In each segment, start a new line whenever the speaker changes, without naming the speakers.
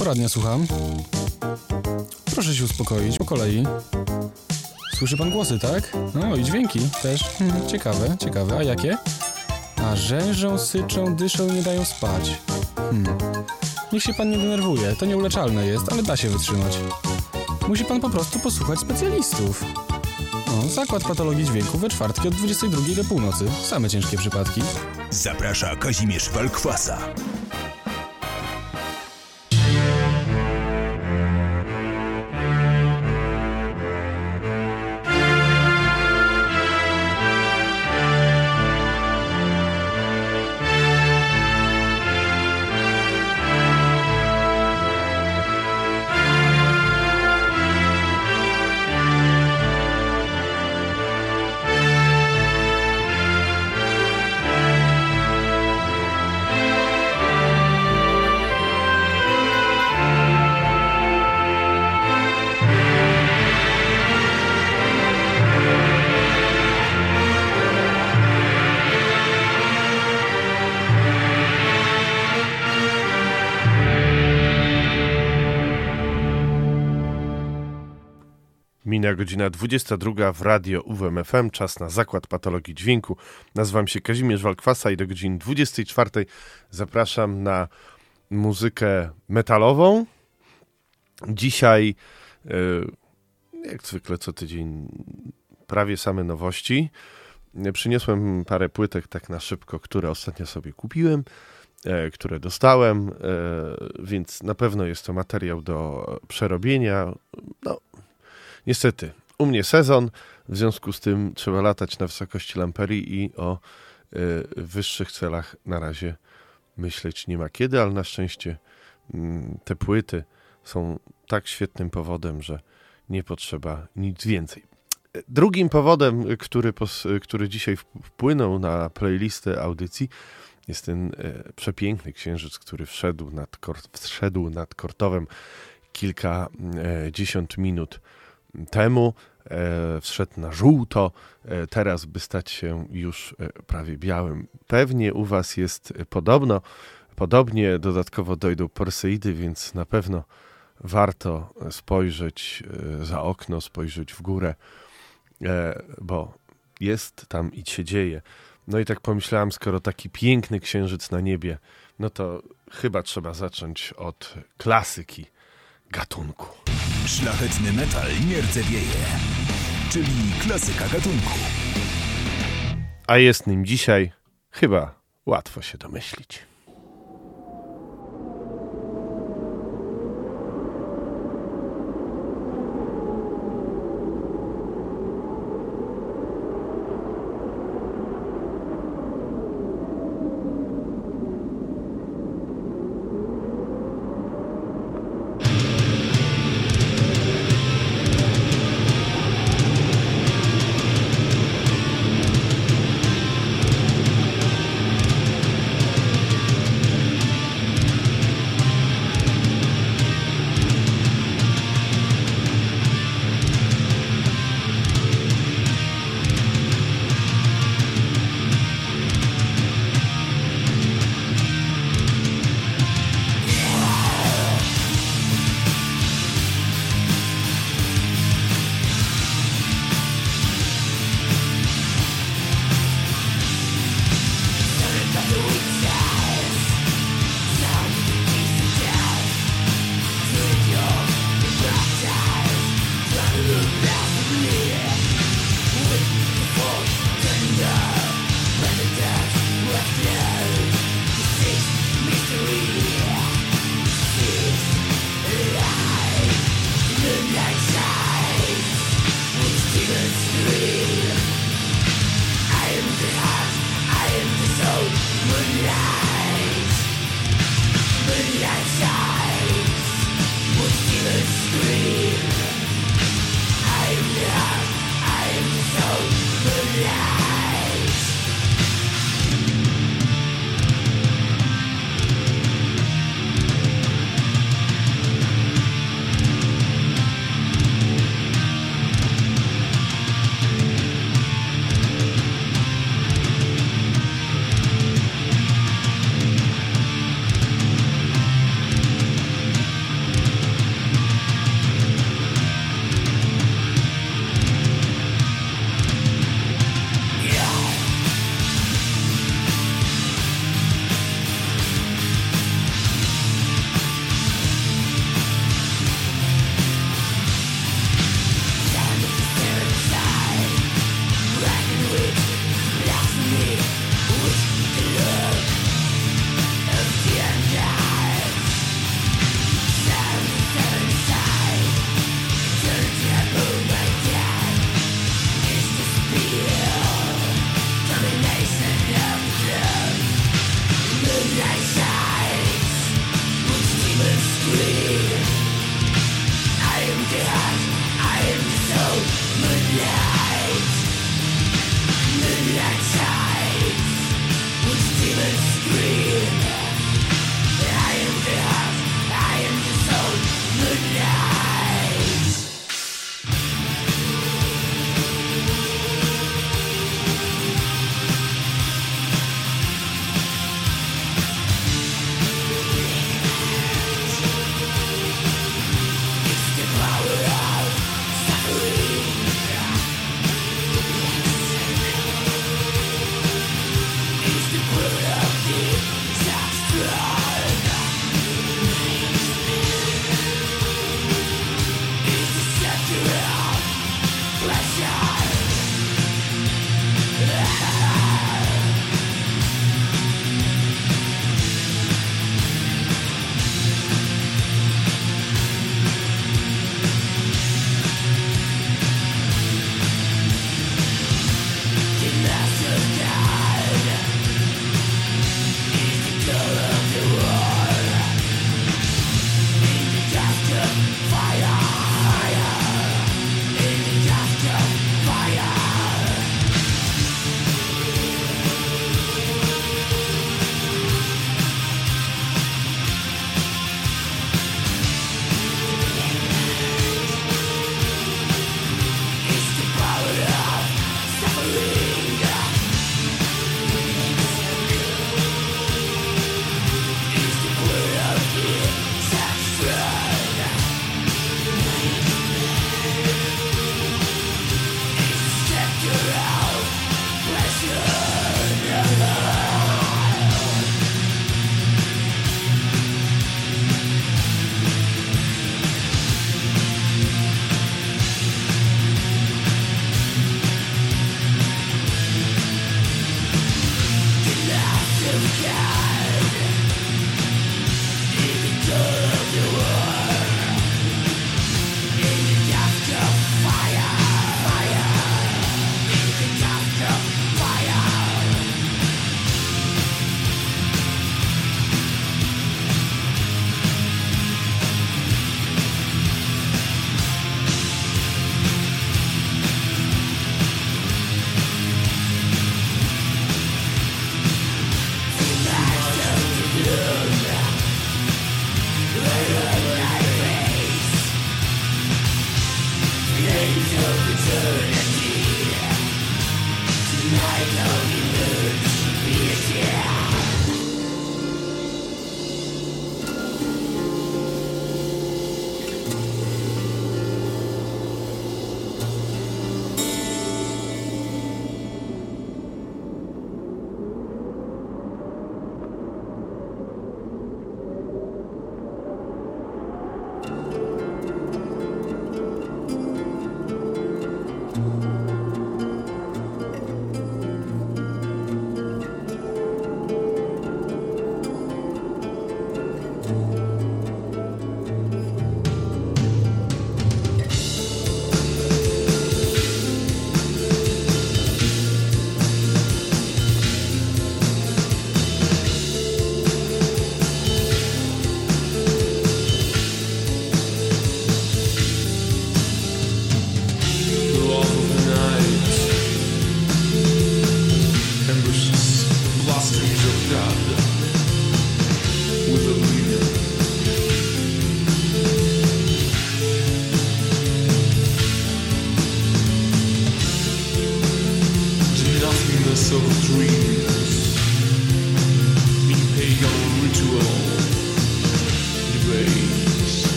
Poradnia słucham. Proszę się uspokoić, po kolei. Słyszy pan głosy, tak? No i dźwięki też. Hmm, ciekawe, ciekawe. A jakie? A rzężą, syczą, dyszą i nie dają spać. Hmm. Niech się pan nie denerwuje, to nieuleczalne jest, ale da się wytrzymać. Musi pan po prostu posłuchać specjalistów. Zakład patologii dźwięku we czwartki od 22 do północy. Same ciężkie przypadki.
Zaprasza Kazimierz Walkwasa.
Mina godzina 22 w radio UWMFM, czas na Zakład Patologii Dźwięku. Nazywam się Kazimierz Walkwasa i do godziny 24 zapraszam na muzykę metalową. Dzisiaj, e, jak zwykle co tydzień, prawie same nowości. Przyniosłem parę płytek tak na szybko, które ostatnio sobie kupiłem, e, które dostałem, e, więc na pewno jest to materiał do przerobienia. No, Niestety, u mnie sezon, w związku z tym trzeba latać na wysokości lamperii i o y, wyższych celach na razie myśleć nie ma kiedy, ale na szczęście y, te płyty są tak świetnym powodem, że nie potrzeba nic więcej. Drugim powodem, który, który dzisiaj wpłynął na playlistę audycji, jest ten y, przepiękny księżyc, który wszedł nad, wszedł nad Kortowem kilkadziesiąt minut temu, e, wszedł na żółto, e, teraz by stać się już e, prawie białym. Pewnie u Was jest podobno, podobnie dodatkowo dojdą Perseidy, więc na pewno warto spojrzeć za okno, spojrzeć w górę, bo jest tam i się dzieje. No i tak pomyślałem, skoro taki piękny księżyc na niebie, no to chyba trzeba zacząć od klasyki gatunku.
Szlachetny metal nie rdzewieje, czyli klasyka gatunku.
A jest nim dzisiaj chyba łatwo się domyślić.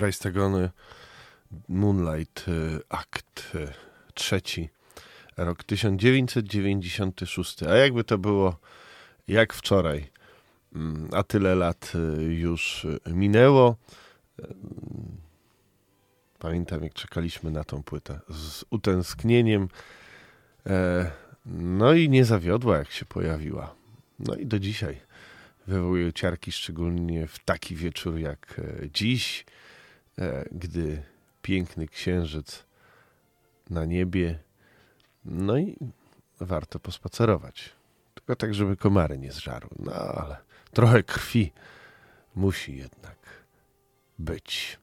Krajstagony Moonlight y, akt y, trzeci, rok 1996. A jakby to było jak wczoraj, mm, a tyle lat y, już minęło. Pamiętam, jak czekaliśmy na tą płytę z utęsknieniem. E, no i nie zawiodła, jak się pojawiła. No i do dzisiaj wywołuje ciarki, szczególnie w taki wieczór jak e, dziś, gdy piękny księżyc na niebie. No i warto pospacerować. Tylko tak, żeby komary nie zżarły. No ale trochę krwi musi jednak być.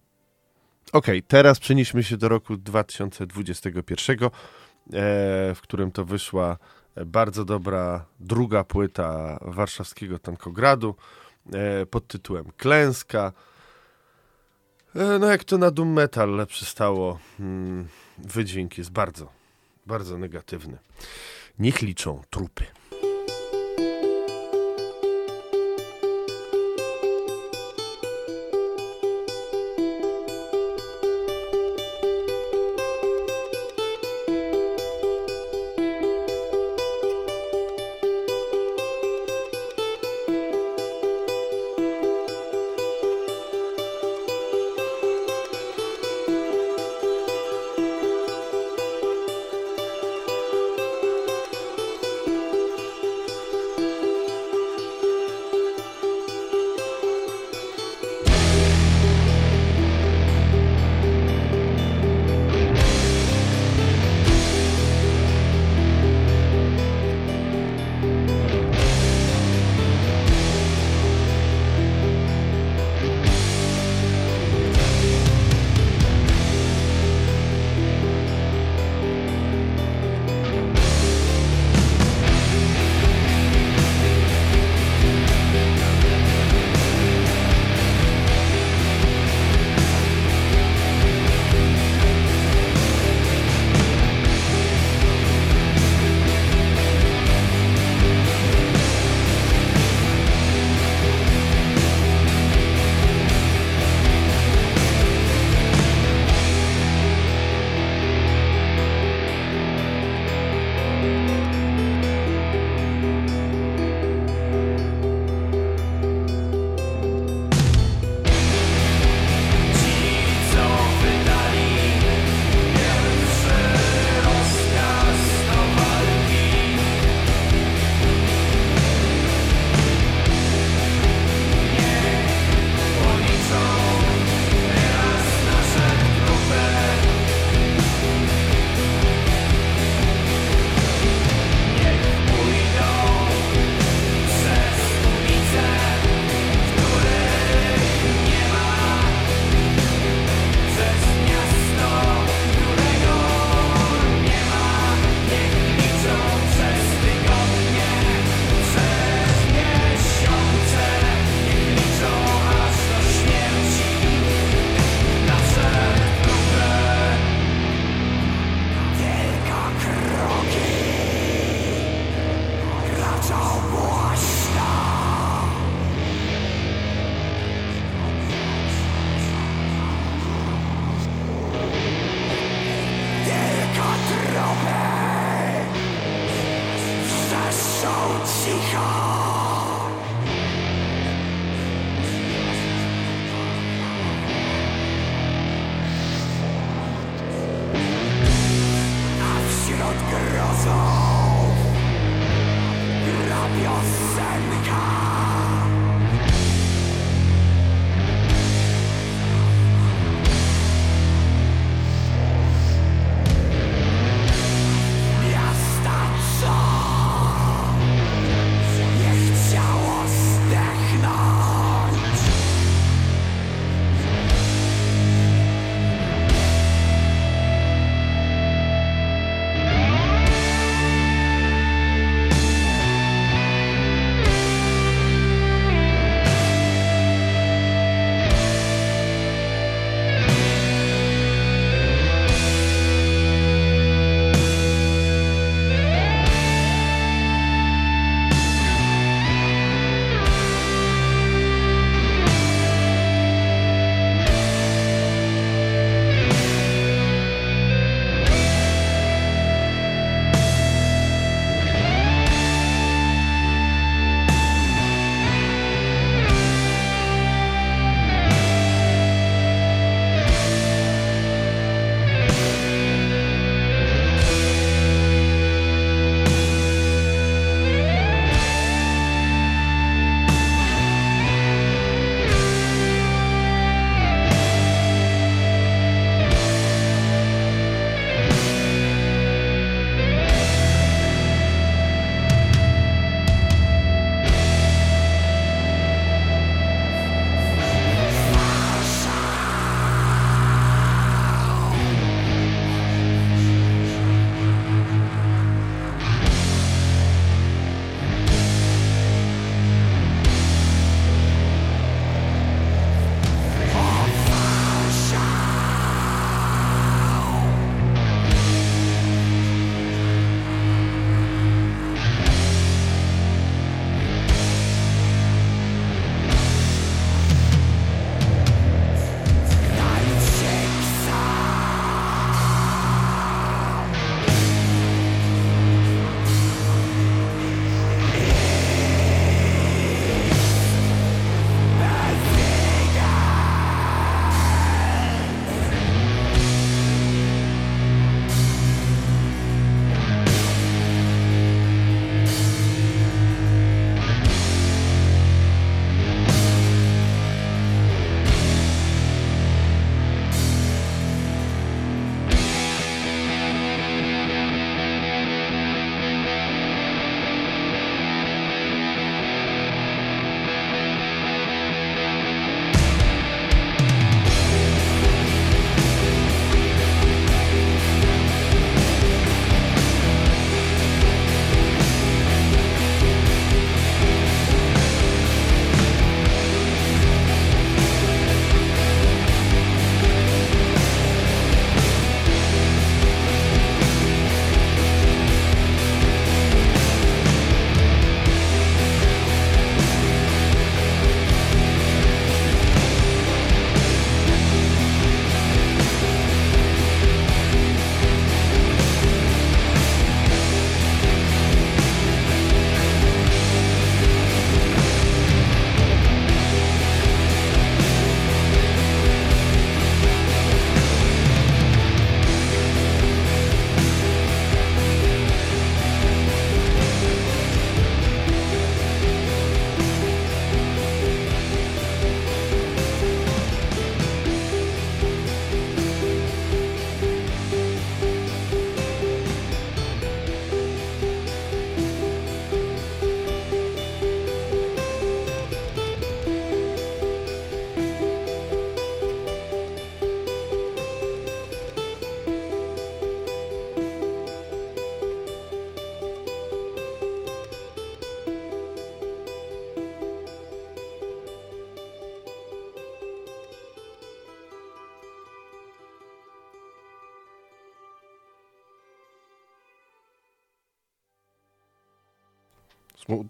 Ok, teraz przenieśmy się do roku 2021, e, w którym to wyszła bardzo dobra druga płyta warszawskiego Tankogradu e, pod tytułem Klęska. E, no jak to na Doom Metal przystało, mm, wydźwięk jest bardzo, bardzo negatywny. Niech liczą trupy.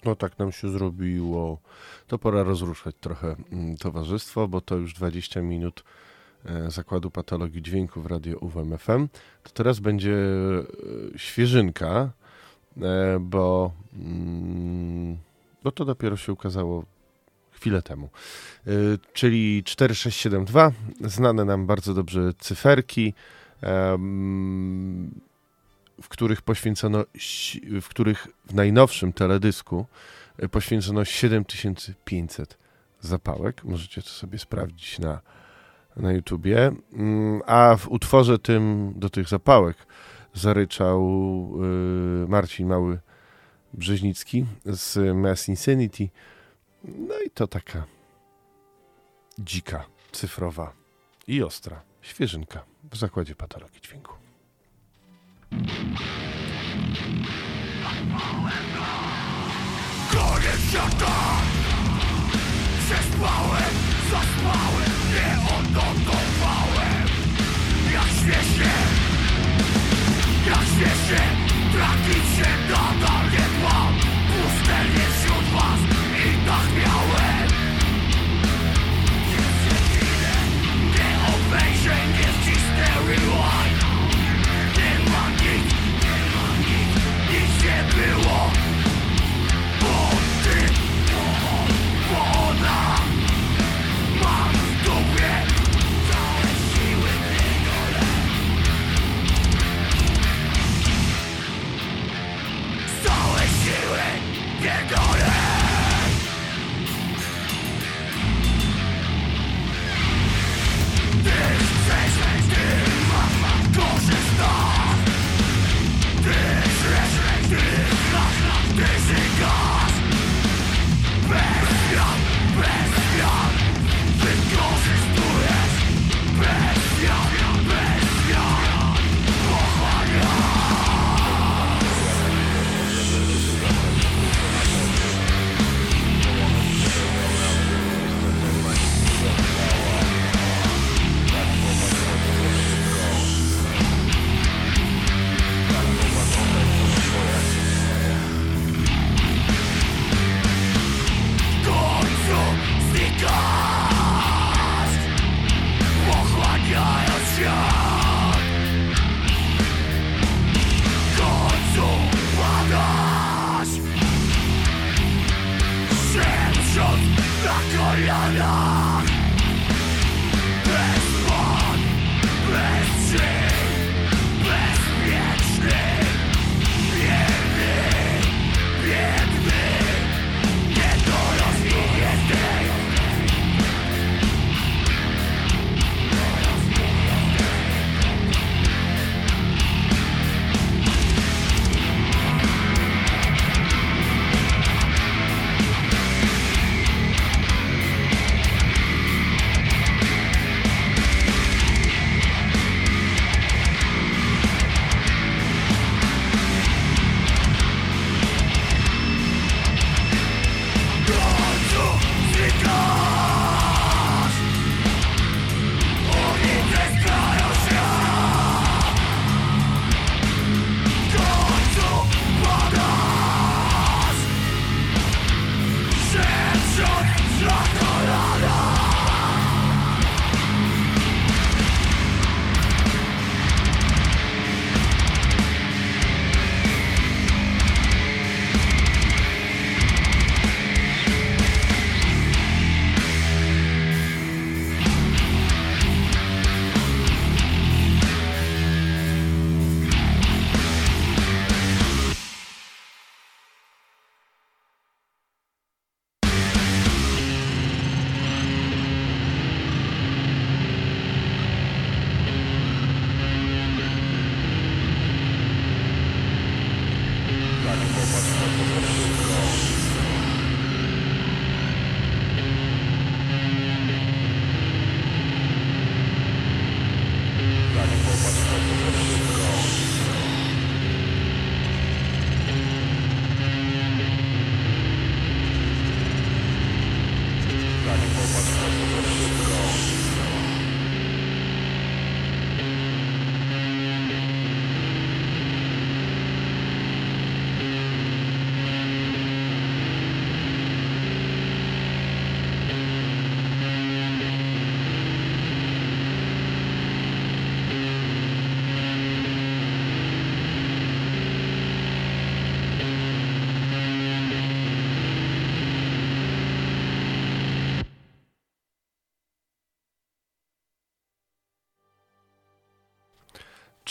No tak nam się zrobiło. To pora rozruszać trochę mm, towarzystwo, bo to już 20 minut e, Zakładu Patologii Dźwięku w Radio UWMFM. To teraz będzie e, świeżynka, e, bo mm, no to dopiero się ukazało chwilę temu. Czyli 4672, znane nam bardzo dobrze cyferki, w których poświęcono, w których w najnowszym teledysku e, poświęcono 7500 zapałek. Możecie to sobie sprawdzić na, na YouTubie. Mm, a w utworze tym do tych zapałek zaryczał e, Marcin Mały Brzeźnicki z Mass Insanity. No i to taka dzika, cyfrowa i ostra świeżynka w Zakładzie Patologii Dźwięku.
Koniec świata! Przespałem, zaspałem Nie odnotowałem! Jak śmiesznie! Jak śmiesznie! Trafić się nadal nie mam! Pustelnie wśród was I tak miałem! Nie obejrzę, nie wcisnę rewind było Wody Woda Mam w dupie Całe siły pierdolę Całe siły pierdolę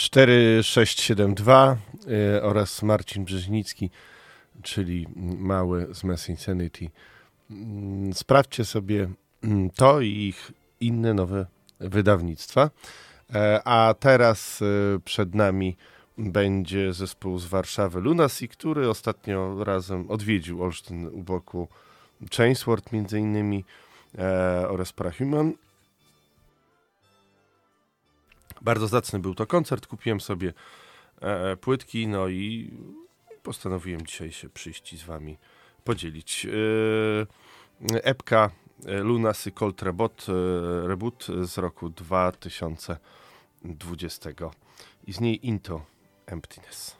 4672 y, oraz Marcin Brzeźnicki, czyli mały z Mass Insanity. Mm, sprawdźcie sobie mm, to i ich inne nowe wydawnictwa. E, a teraz y, przed nami będzie zespół z Warszawy Lunacy, który ostatnio razem odwiedził Olsztyn u boku Chainsword między innymi e, oraz Prahuman bardzo zacny był to koncert, kupiłem sobie e, e, płytki, no i postanowiłem dzisiaj się przyjść i z wami podzielić. E, epka e, Lunas i Cold e, reboot z roku 2020 i z niej Into Emptiness.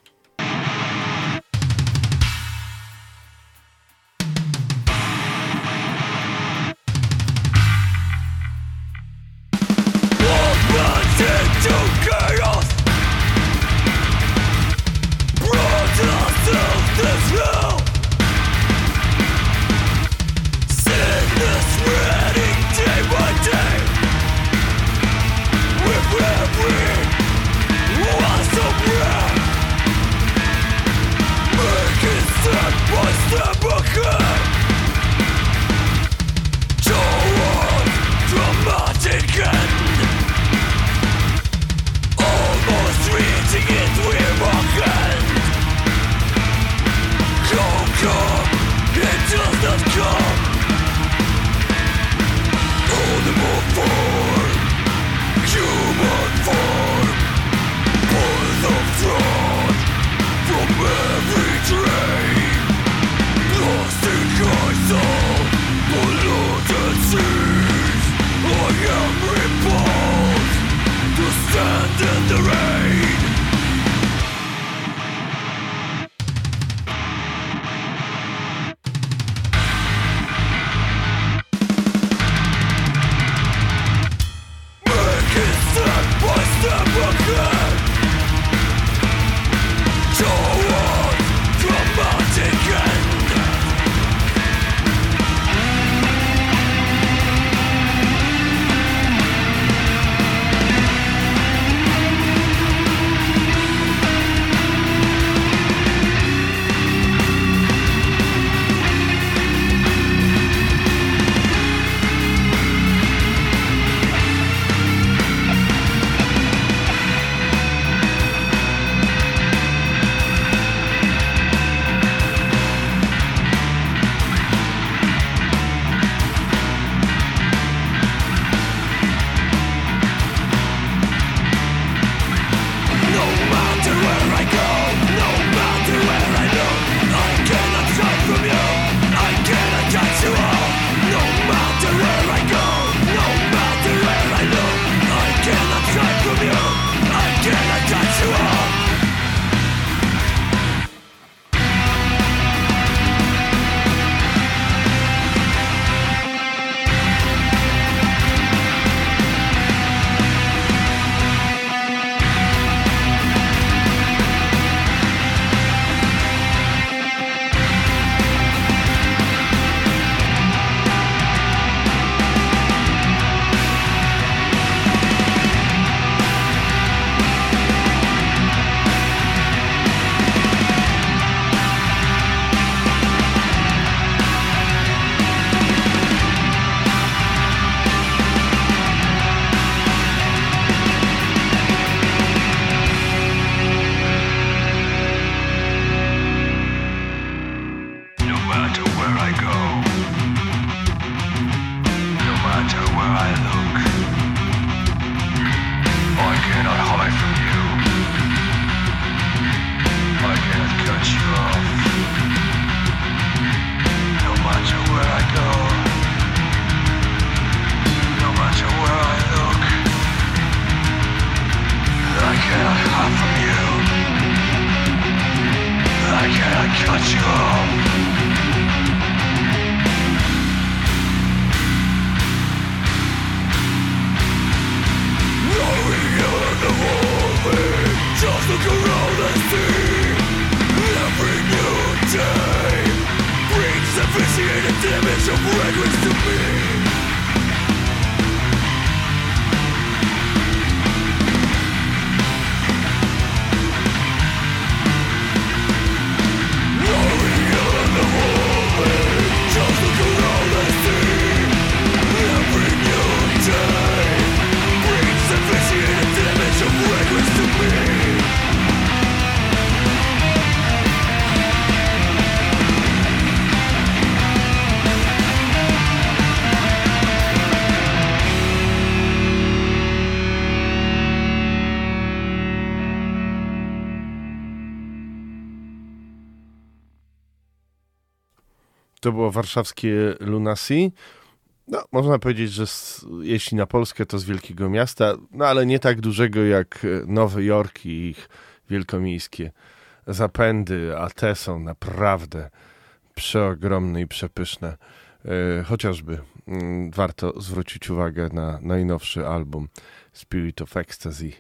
To
było warszawskie Lunacy. No, można powiedzieć, że z, jeśli na Polskę, to z wielkiego miasta, no ale nie tak dużego jak e, Nowy Jork i ich wielkomiejskie zapędy, a te są naprawdę przeogromne i przepyszne. E, chociażby mm, warto zwrócić uwagę na najnowszy album Spirit of Ecstasy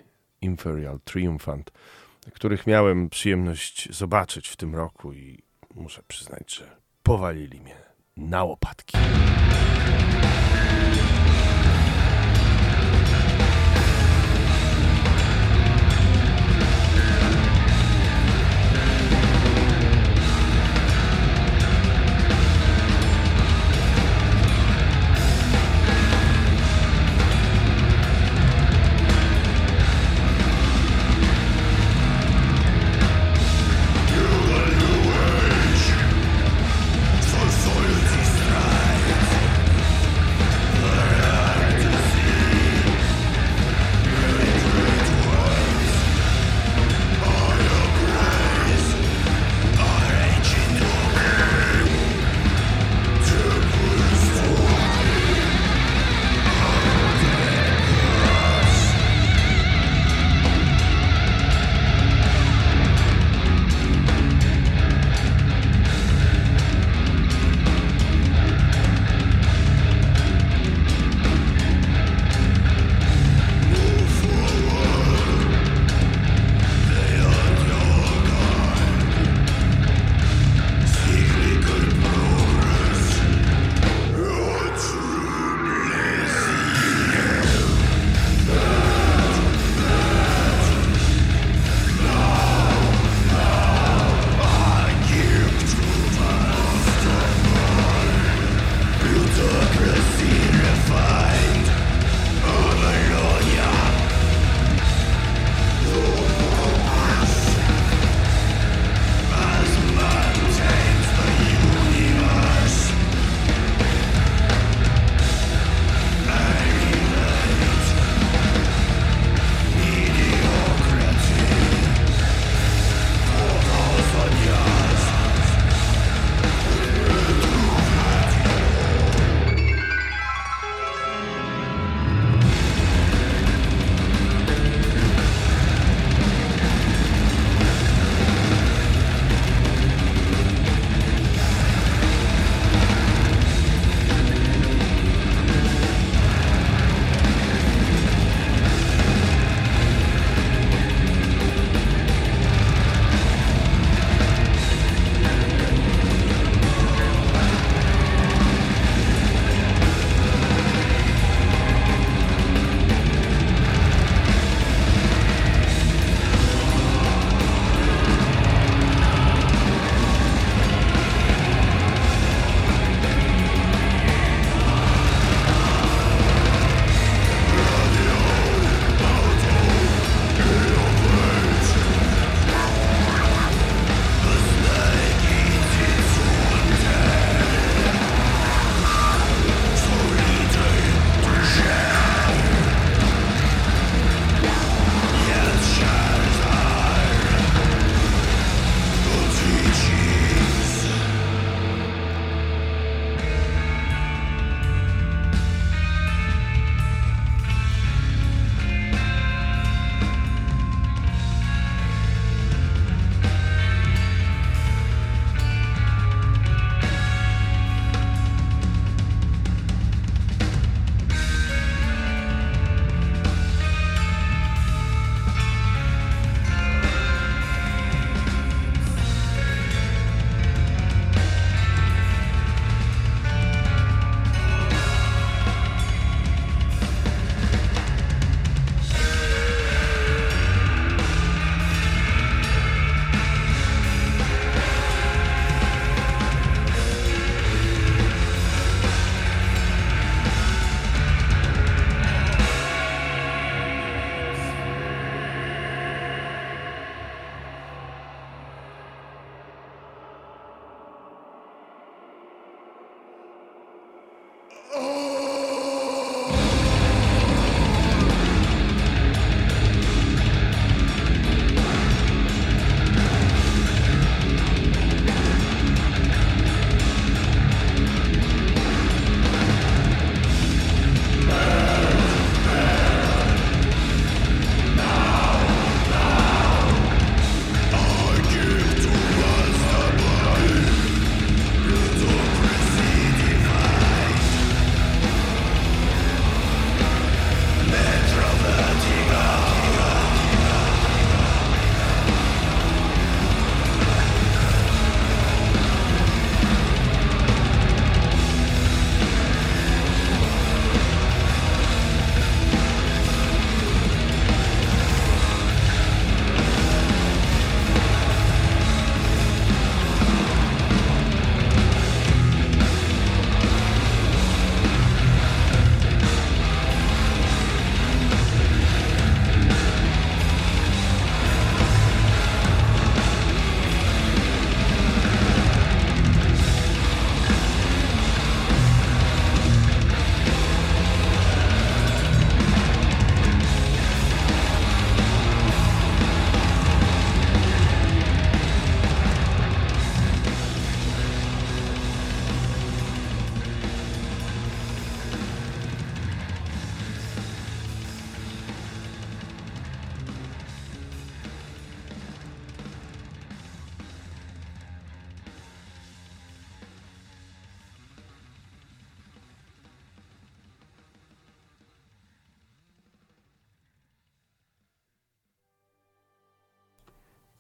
Imperial Triumphant, których miałem przyjemność zobaczyć w tym roku i muszę przyznać, że powalili mnie na łopatki.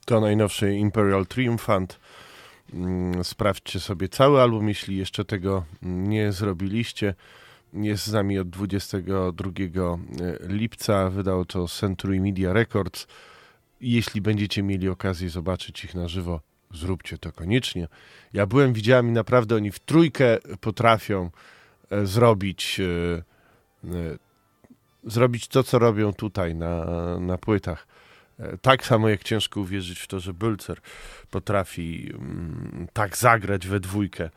To najnowszy Imperial Triumphant. Mm, Sprawdźcie sobie cały album, jeśli jeszcze tego nie zrobiliście. Jest z nami od 22 lipca. Wydało to Century Media Records. Jeśli będziecie mieli okazję zobaczyć ich na żywo, zróbcie to koniecznie. Ja byłem, widziałem i naprawdę oni w trójkę potrafią e, zrobić e, e, zrobić to, co robią tutaj na, na płytach. E, Tak samo jak ciężko uwierzyć w to, że Bylcer potrafi mm, tak zagrać we dwójkę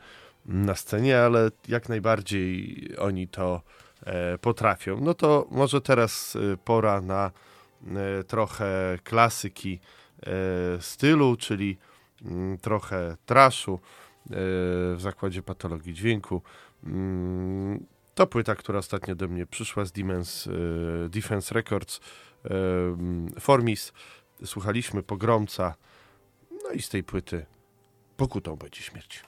na scenie, ale jak najbardziej oni to e, potrafią. No to może teraz e, pora na trochę klasyki stylu, czyli mm, trochę traszu w zakładzie patologii dźwięku. Mm, To płyta, która ostatnio do mnie przyszła z Defense Records, Formis. Słuchaliśmy Pogromca, no i z tej płyty pokutą będzie śmierć.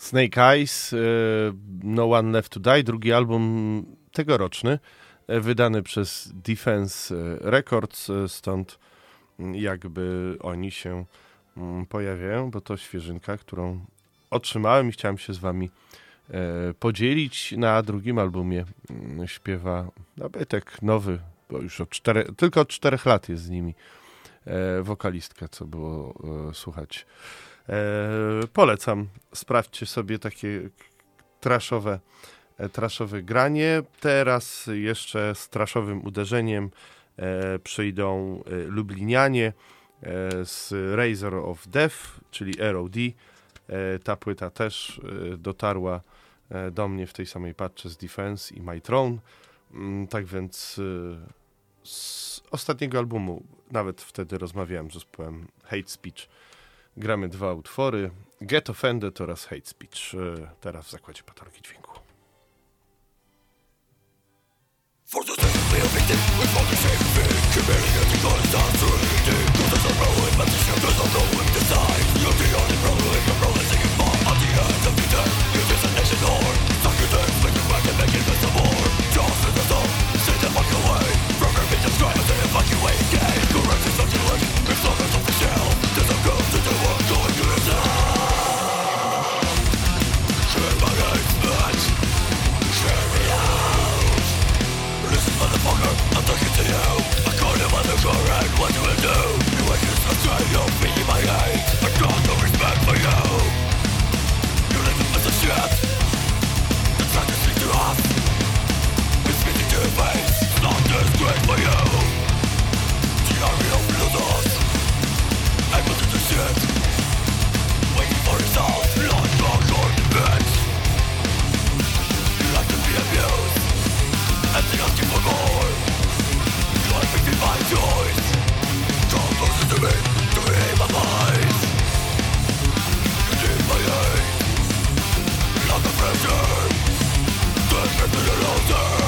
Snake Eyes, e, No One Left to Die, drugi album tegoroczny, e, wydany przez Defense e, Records, stąd mm, jakby oni się mm, pojawiają, bo to świeżynka, którą otrzymałem i chciałem się z wami podzielić. Na drugim albumie mm, śpiewa nabytek nowy, bo już od tylko od czterech lat jest z nimi wokalistka, co było słuchać. E, polecam, sprawdźcie sobie takie traszowe, e, traszowe granie. Teraz jeszcze z traszowym uderzeniem e, przyjdą Lublinianie z Razor of Death, czyli ROD. Ta płyta też dotarła do mnie w tej samej paczce z Defense i My Throne. Mm, Tak więc z ostatniego albumu, nawet wtedy rozmawiałem z zespołem Hate Speech. Gramy dwa utwory, Get Offended oraz Hate Speech, e, teraz w Zakładzie Patologii Dźwięku. For the
sake of the we the same But You're the only problem, taking the of the you're just
a nation Bulldozer!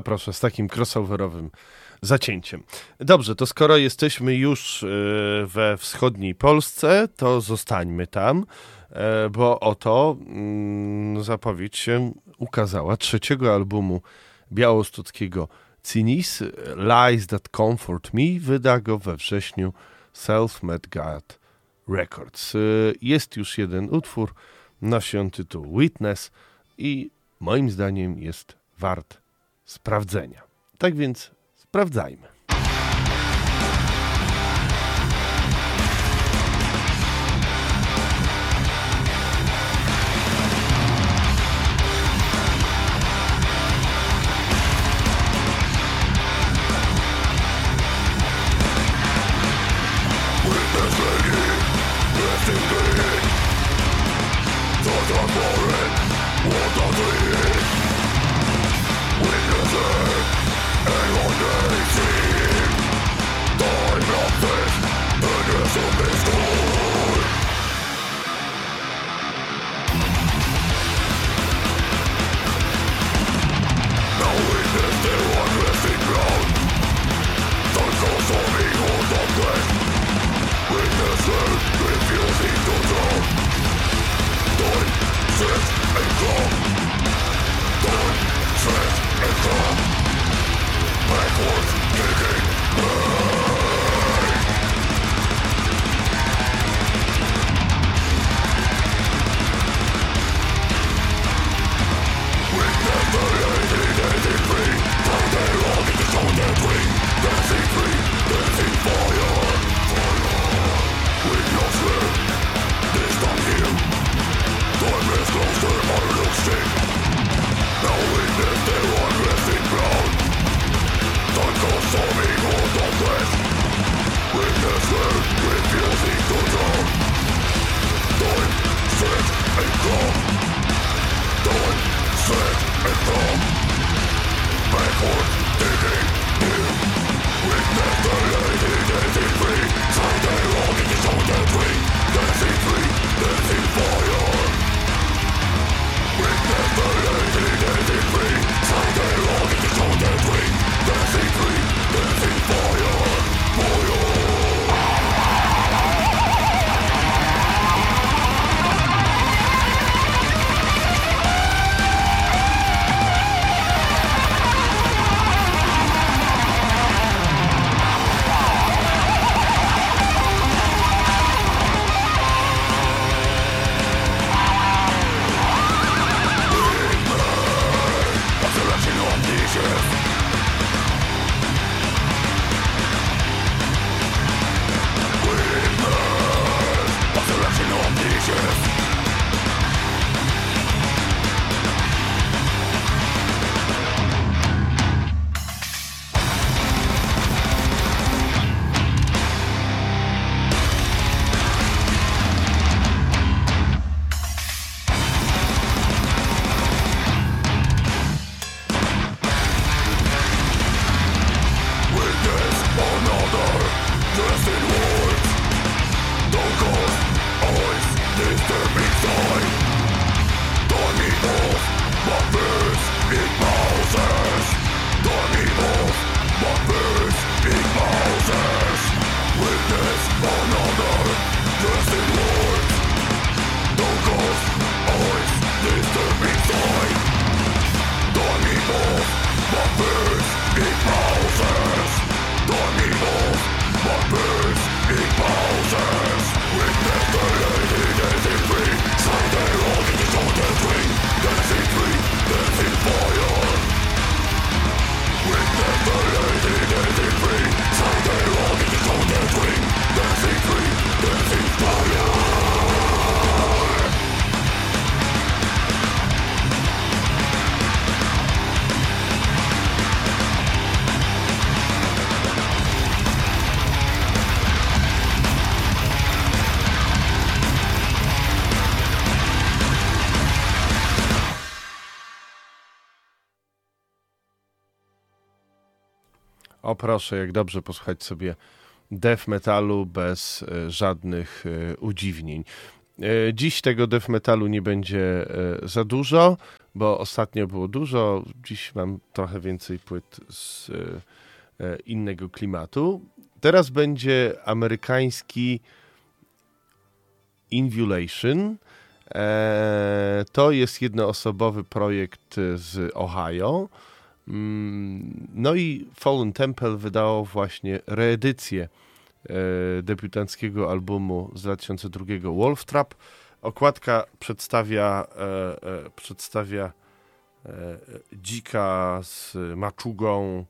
Proszę, z takim crossoverowym zacięciem. Dobrze, to skoro jesteśmy już e, we wschodniej Polsce, to zostańmy tam, e, bo oto mm, zapowiedź się ukazała trzeciego albumu białostockiego Cinis, Lies That Comfort Me, wyda go we wrześniu Self-Made God Records. E, Jest już jeden utwór, nosi on tytuł Witness i moim zdaniem jest wart sprawdzenia. Tak więc sprawdzajmy. Proszę, jak dobrze posłuchać sobie death metalu bez e, żadnych e, udziwnień. E, Dziś tego death metalu nie będzie za dużo.
bo ostatnio było dużo, dziś mam trochę więcej płyt z innego klimatu. Teraz będzie amerykański Invulation. To jest jednoosobowy projekt z Ohio. Mm, No i Fallen Temple wydało właśnie reedycję e, debiutanckiego albumu z 2002 Wolf Trap. Okładka przedstawia, e, e, przedstawia dzika z maczugą.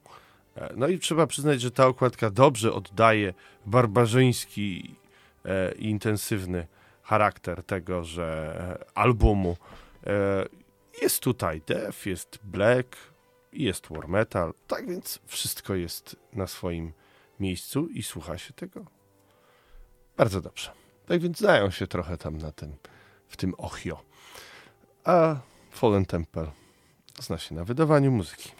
No i trzeba przyznać, że ta okładka dobrze oddaje barbarzyński i intensywny charakter tego, że albumu. Jest tutaj death, jest black, jest war metal, tak więc wszystko jest na swoim miejscu i słucha się tego bardzo dobrze. Tak więc znają się trochę tam na tym, w tym ochio. A Fallen Temple zna się na wydawaniu muzyki.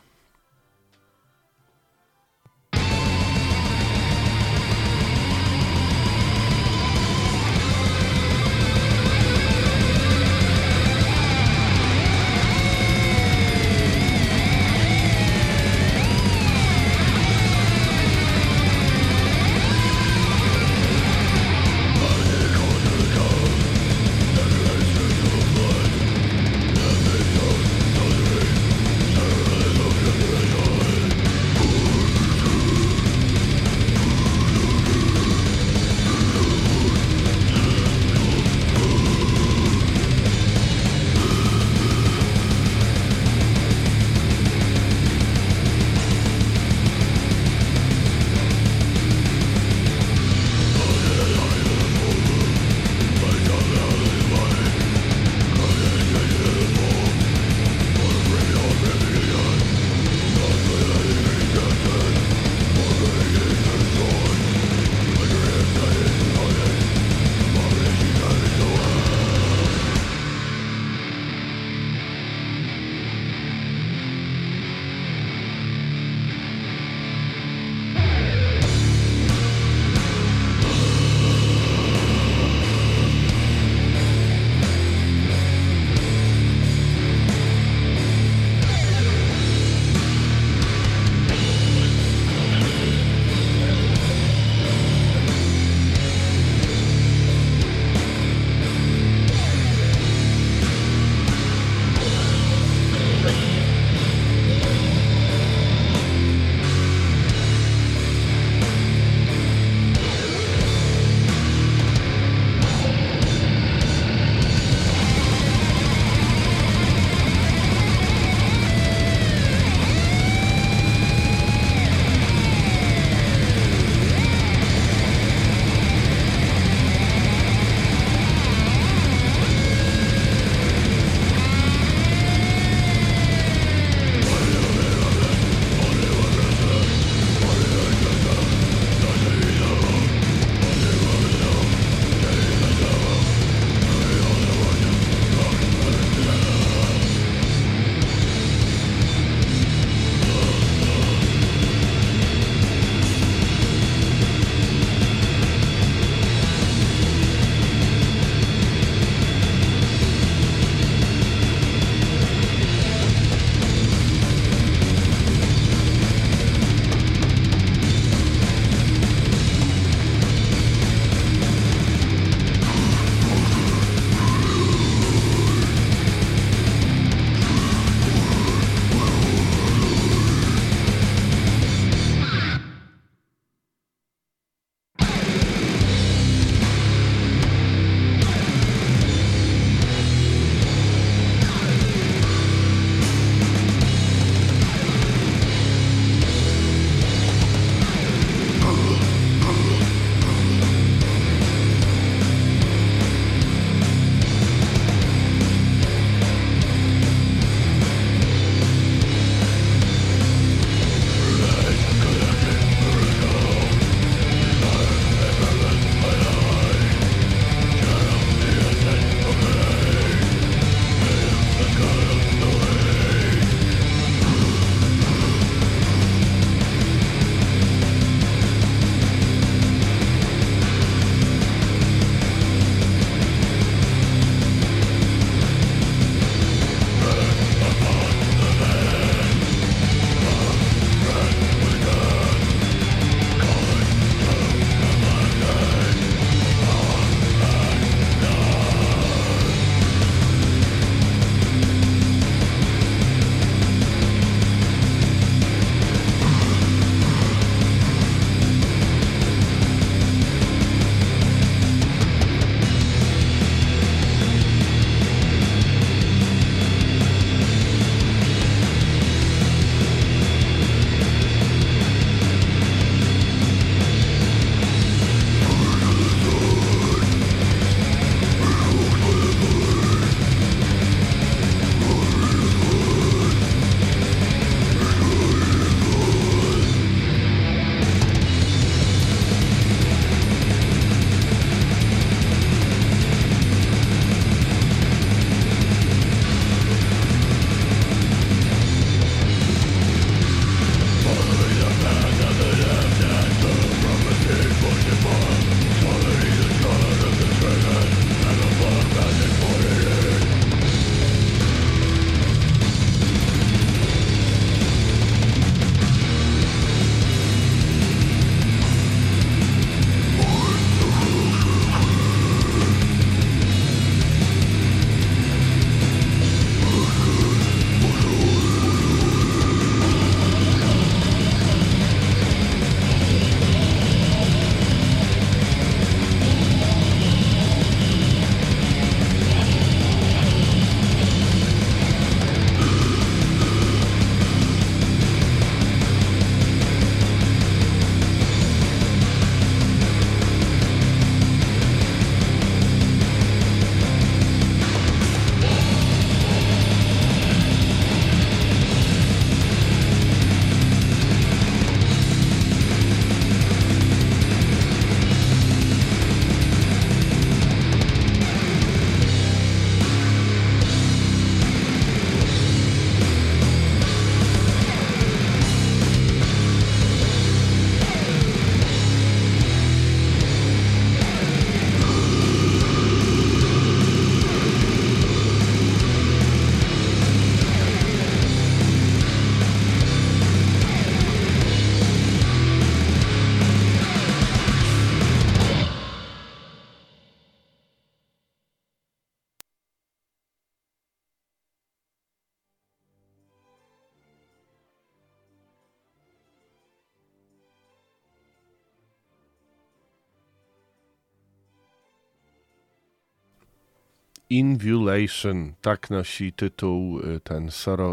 Invulation. Tak nosi tytuł y, ten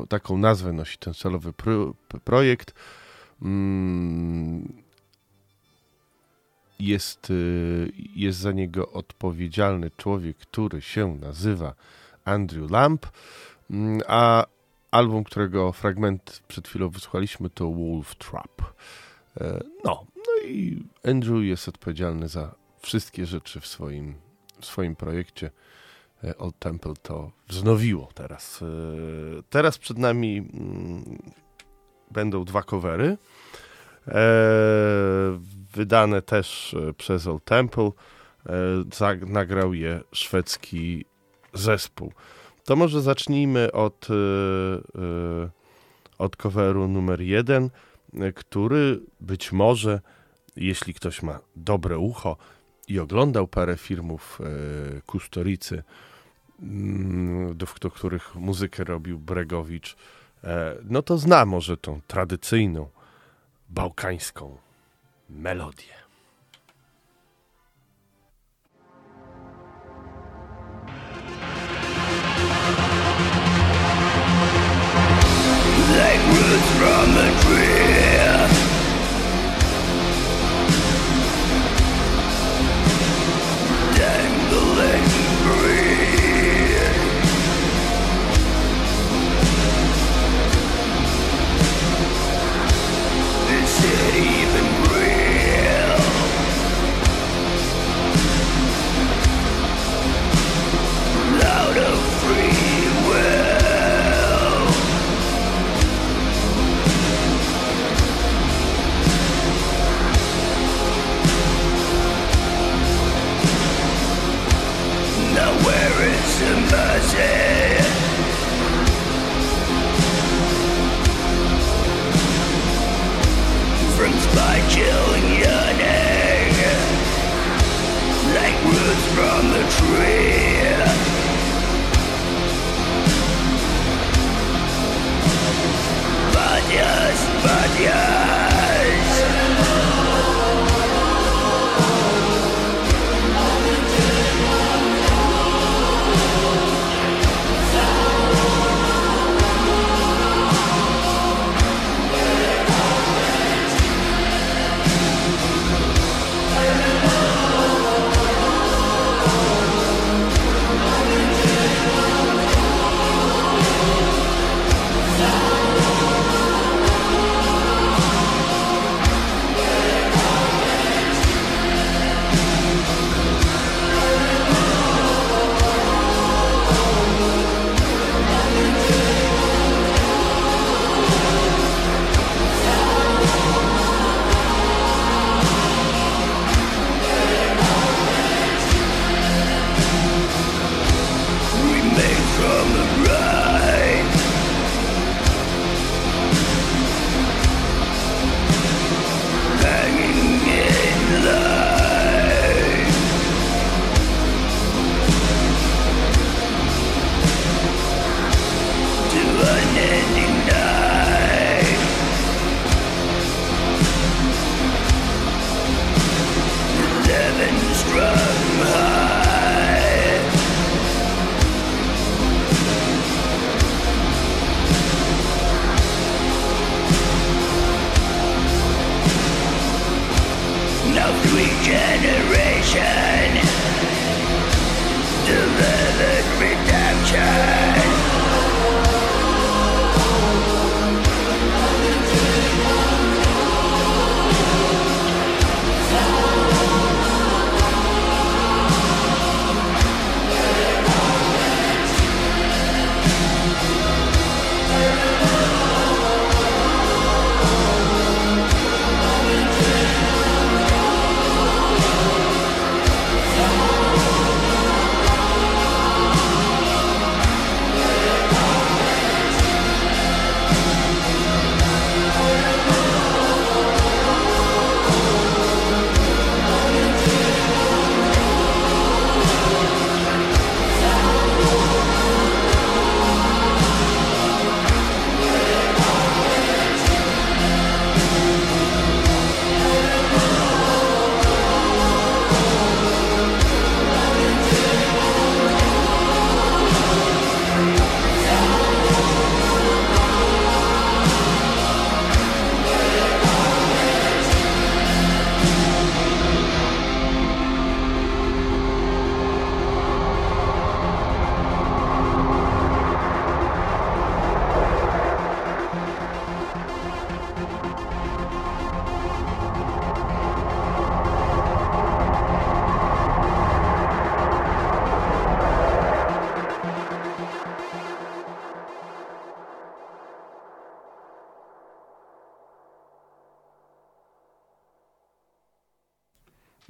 taką nazwę nosi ten solowy pro, projekt. Mm, Jest, y, jest za niego odpowiedzialny człowiek, który się nazywa Andrew Lamp, Mm, a album, którego fragment przed chwilą wysłuchaliśmy to Wolf Trap. E, No, no i Andrew jest odpowiedzialny za wszystkie rzeczy w swoim, w swoim projekcie. E, Old Temple to wznowiło teraz. E, Teraz przed nami mm, będą dwa covery. E, Wydane też przez Old Temple. Nagrał je szwedzki zespół. To może zacznijmy od, od coveru numer jeden, który być może, jeśli ktoś ma dobre ucho i oglądał parę filmów Kustoricy, mm, do, do których muzykę robił Bregowicz, e, no to zna może tą tradycyjną, bałkańską melodię.
Thank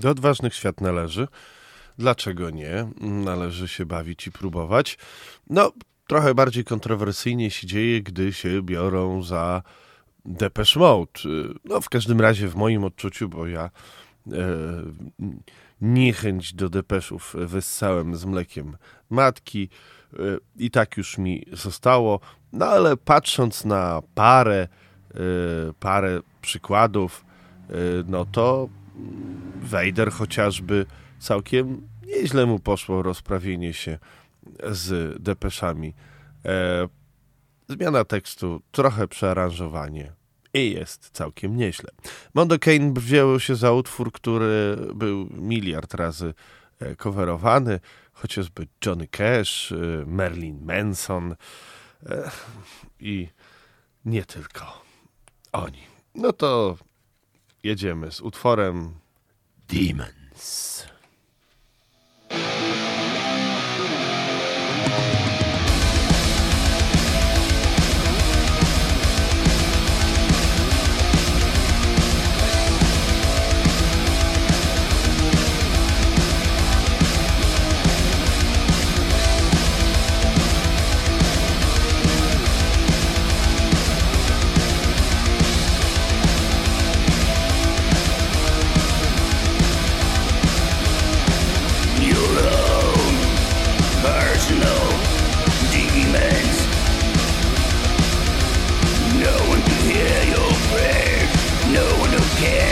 Do odważnych świat należy. Dlaczego nie? Należy się bawić i próbować. No, trochę bardziej kontrowersyjnie się dzieje, gdy się biorą za Depeche Mode. No, w każdym razie w moim odczuciu, bo ja e, niechęć do depeszów wyssałem z mlekiem matki e, i tak już mi zostało. No, ale patrząc na parę, e, parę przykładów, e, no to Wejder chociażby całkiem nieźle mu poszło rozprawienie się z depeszami. E, zmiana tekstu, trochę przearanżowanie i jest całkiem nieźle. Mondo Kane wzięło się za utwór, który był miliard razy e, coverowany, chociażby Johnny Cash, e, Marilyn Manson e, i nie tylko oni. No to jedziemy z utworem Demons.
Personal demons. No one can hear your prayers, no one who cares.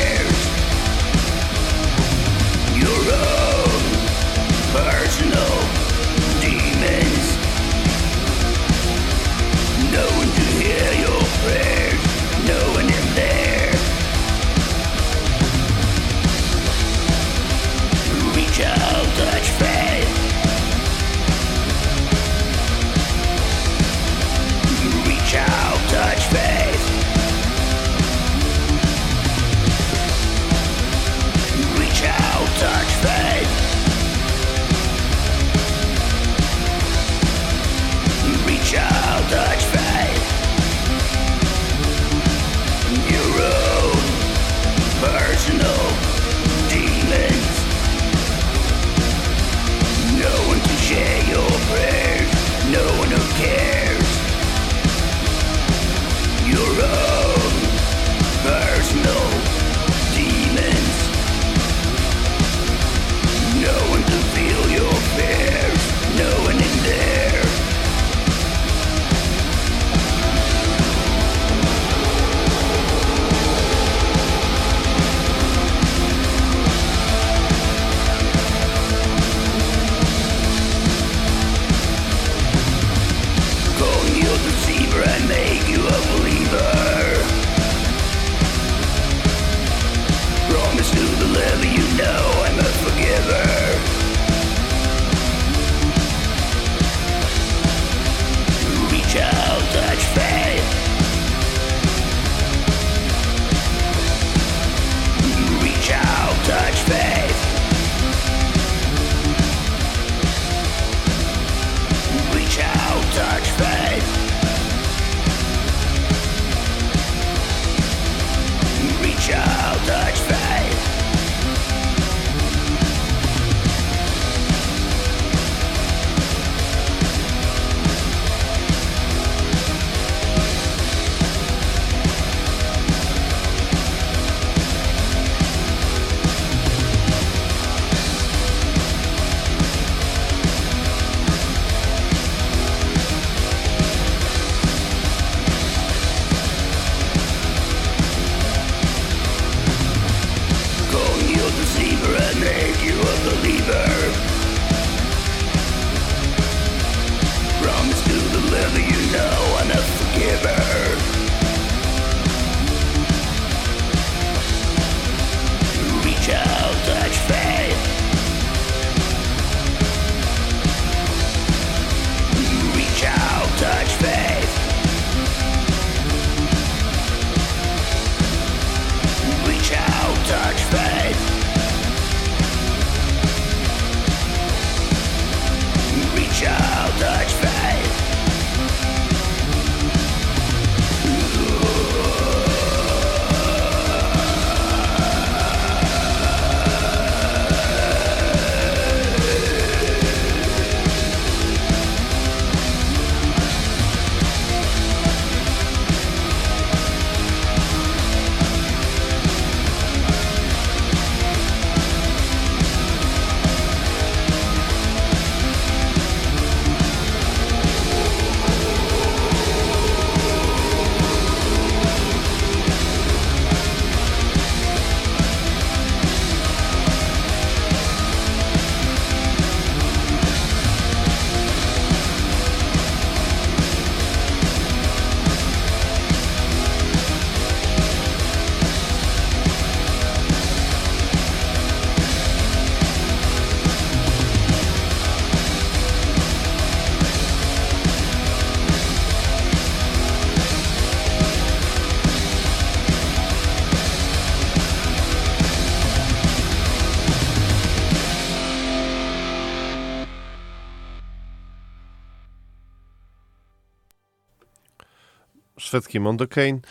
Szwedzkie Mondocaine e,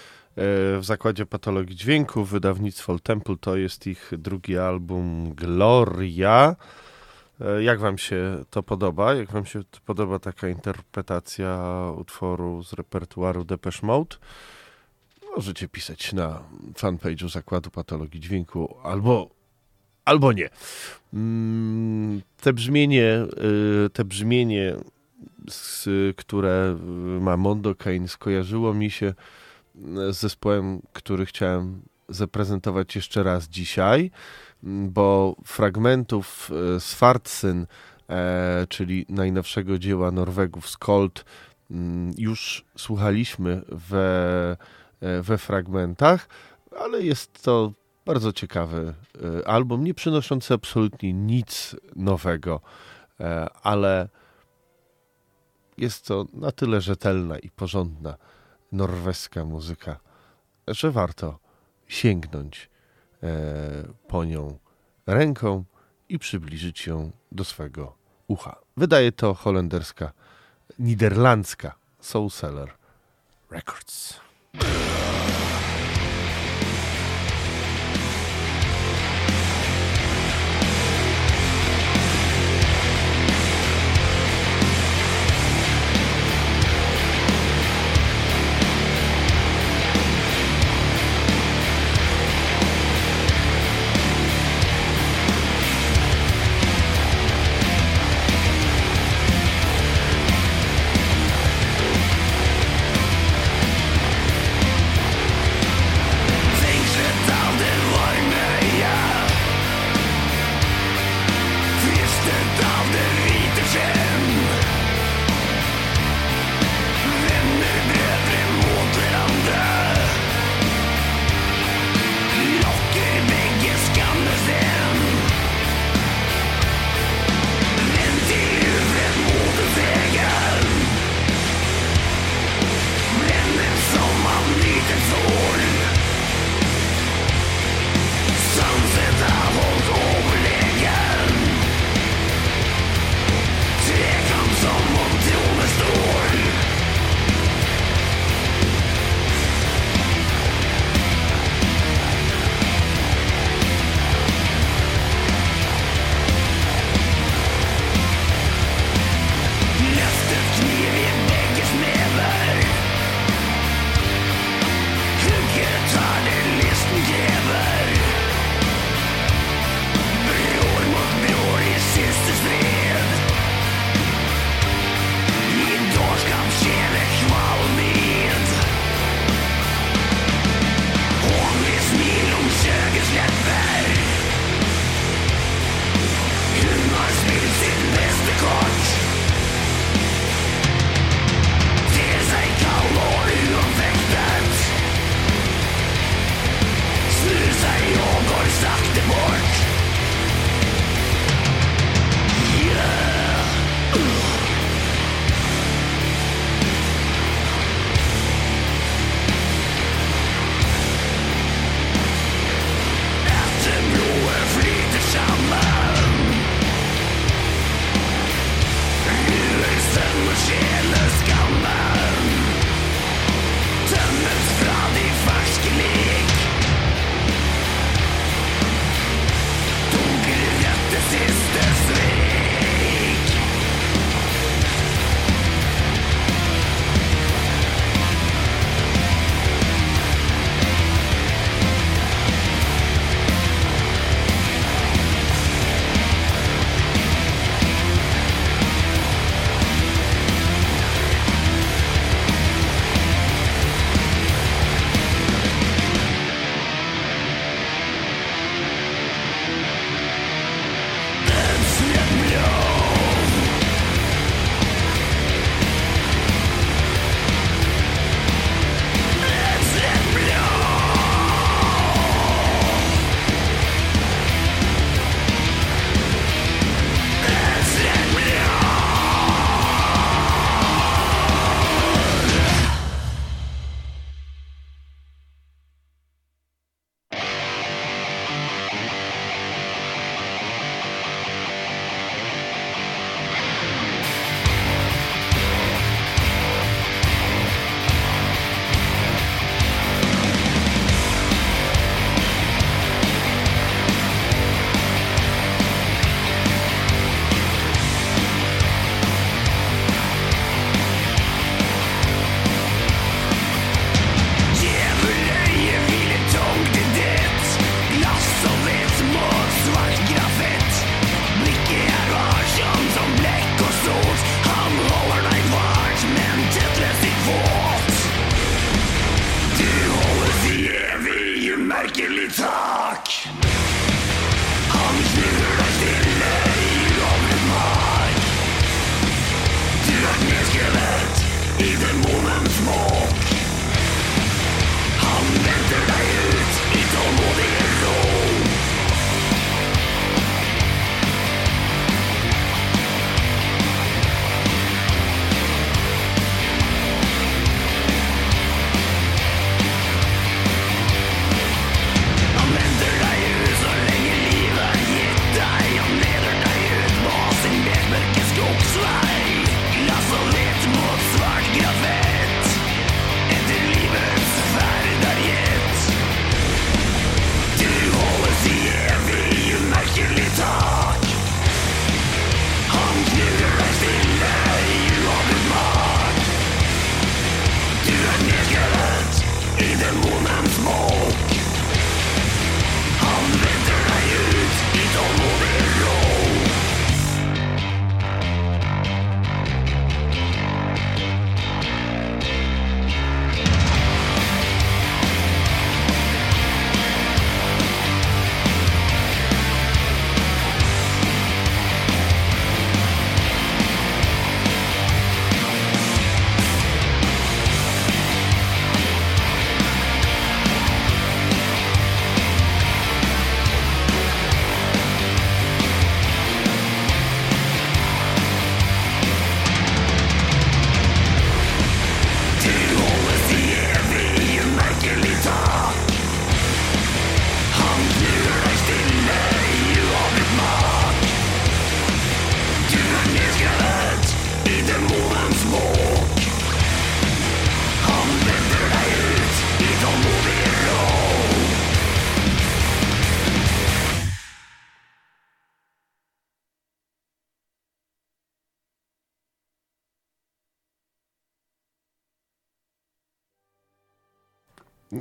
w zakładzie patologii dźwięku, wydawnictwo Temple, to jest ich drugi album Gloria. E, Jak wam się to podoba? Jak wam się podoba taka interpretacja utworu z repertuaru Depeche Mode? Możecie pisać na fanpage'u Zakładu Patologii Dźwięku albo, albo nie. Mm, Te brzmienie, y, te brzmienie, z, które y, ma Mondo Kane, skojarzyło mi się y, z zespołem, który chciałem zaprezentować jeszcze raz dzisiaj, m, bo fragmentów y, z Fartsyn, e, czyli najnowszego dzieła Norwegów Skold, mm, już słuchaliśmy we, e, we fragmentach, ale jest to bardzo ciekawy album, nie przynoszący absolutnie nic nowego, e, ale jest to na tyle rzetelna i porządna norweska muzyka, że warto sięgnąć e, po nią ręką i przybliżyć ją do swego ucha. Wydaje to holenderska, niderlandzka Soul Seller Records.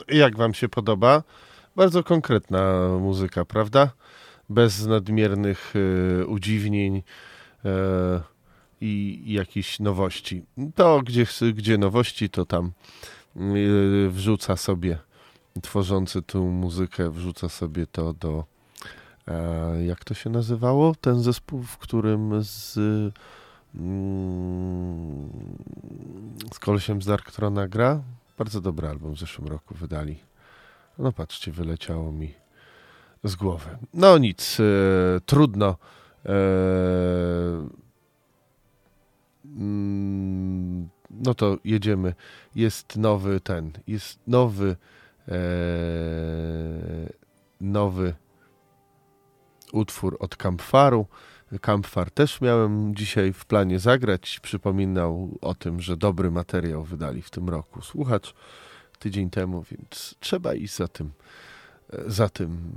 Jak wam się podoba? Bardzo konkretna muzyka, prawda? Bez nadmiernych e, udziwnień e, i, jakichś nowości. To, gdzie, gdzie nowości, to tam e, wrzuca sobie, tworzący tą muzykę, wrzuca sobie to do. Jak to się nazywało? Ten zespół, w którym z. Mm, z kolesiem z Darktrona gra? Bardzo dobry album w zeszłym roku wydali. No patrzcie, wyleciało mi z głowy. No nic, e, trudno. E, mm, no to jedziemy. Jest nowy ten, jest nowy e, nowy utwór od Campfaru. Campfar też miałem dzisiaj w planie zagrać. Przypominał o tym, że dobry materiał wydali w tym roku. Słuchacz tydzień temu, więc trzeba iść za tym, e, za tym,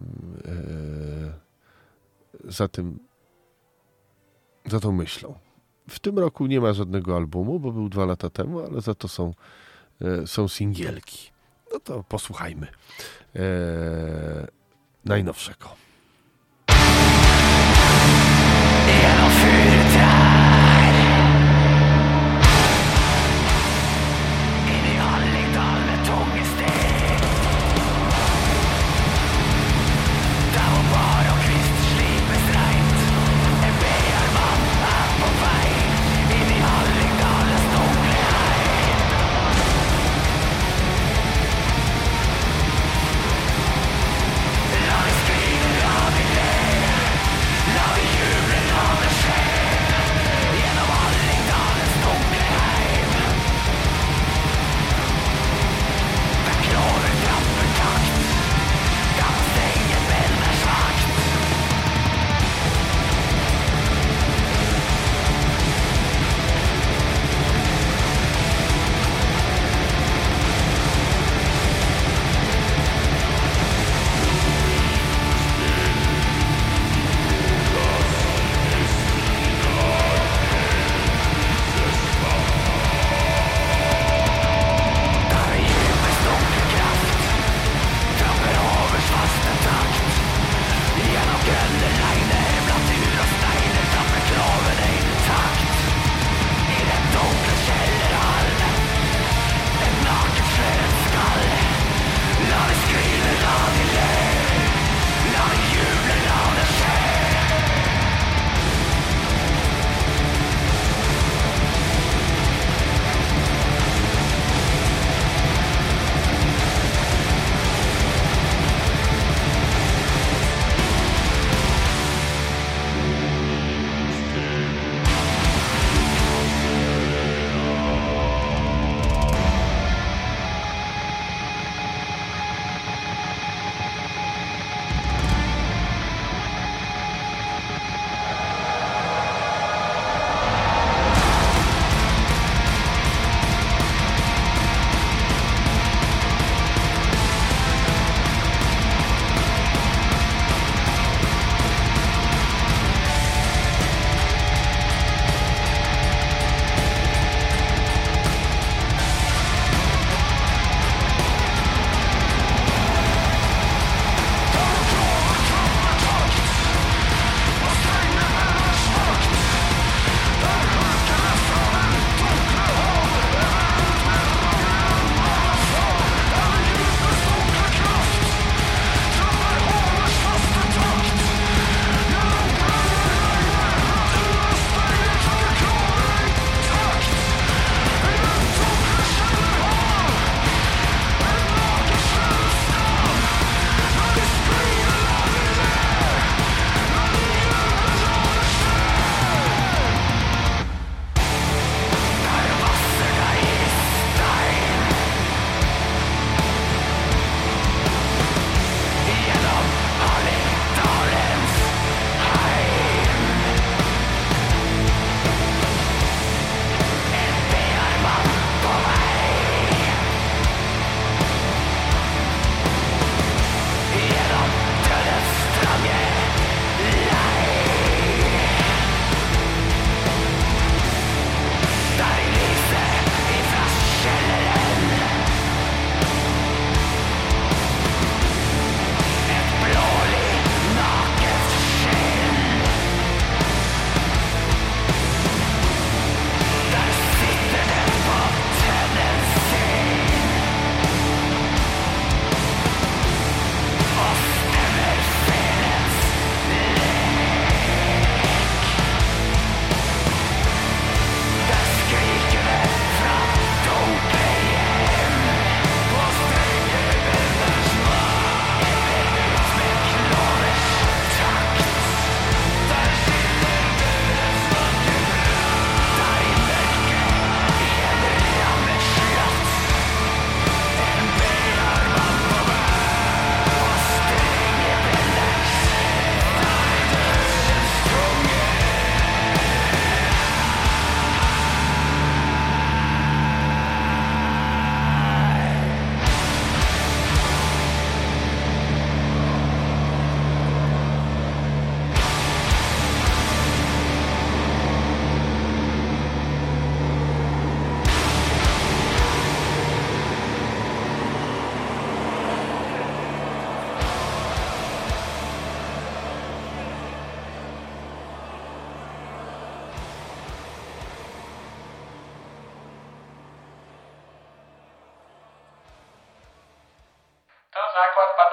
e, za tym, za tą myślą. W tym roku nie ma żadnego albumu, bo był dwa lata temu, ale za to są, e, są singielki. No to posłuchajmy najnowszego.
To zakład patologii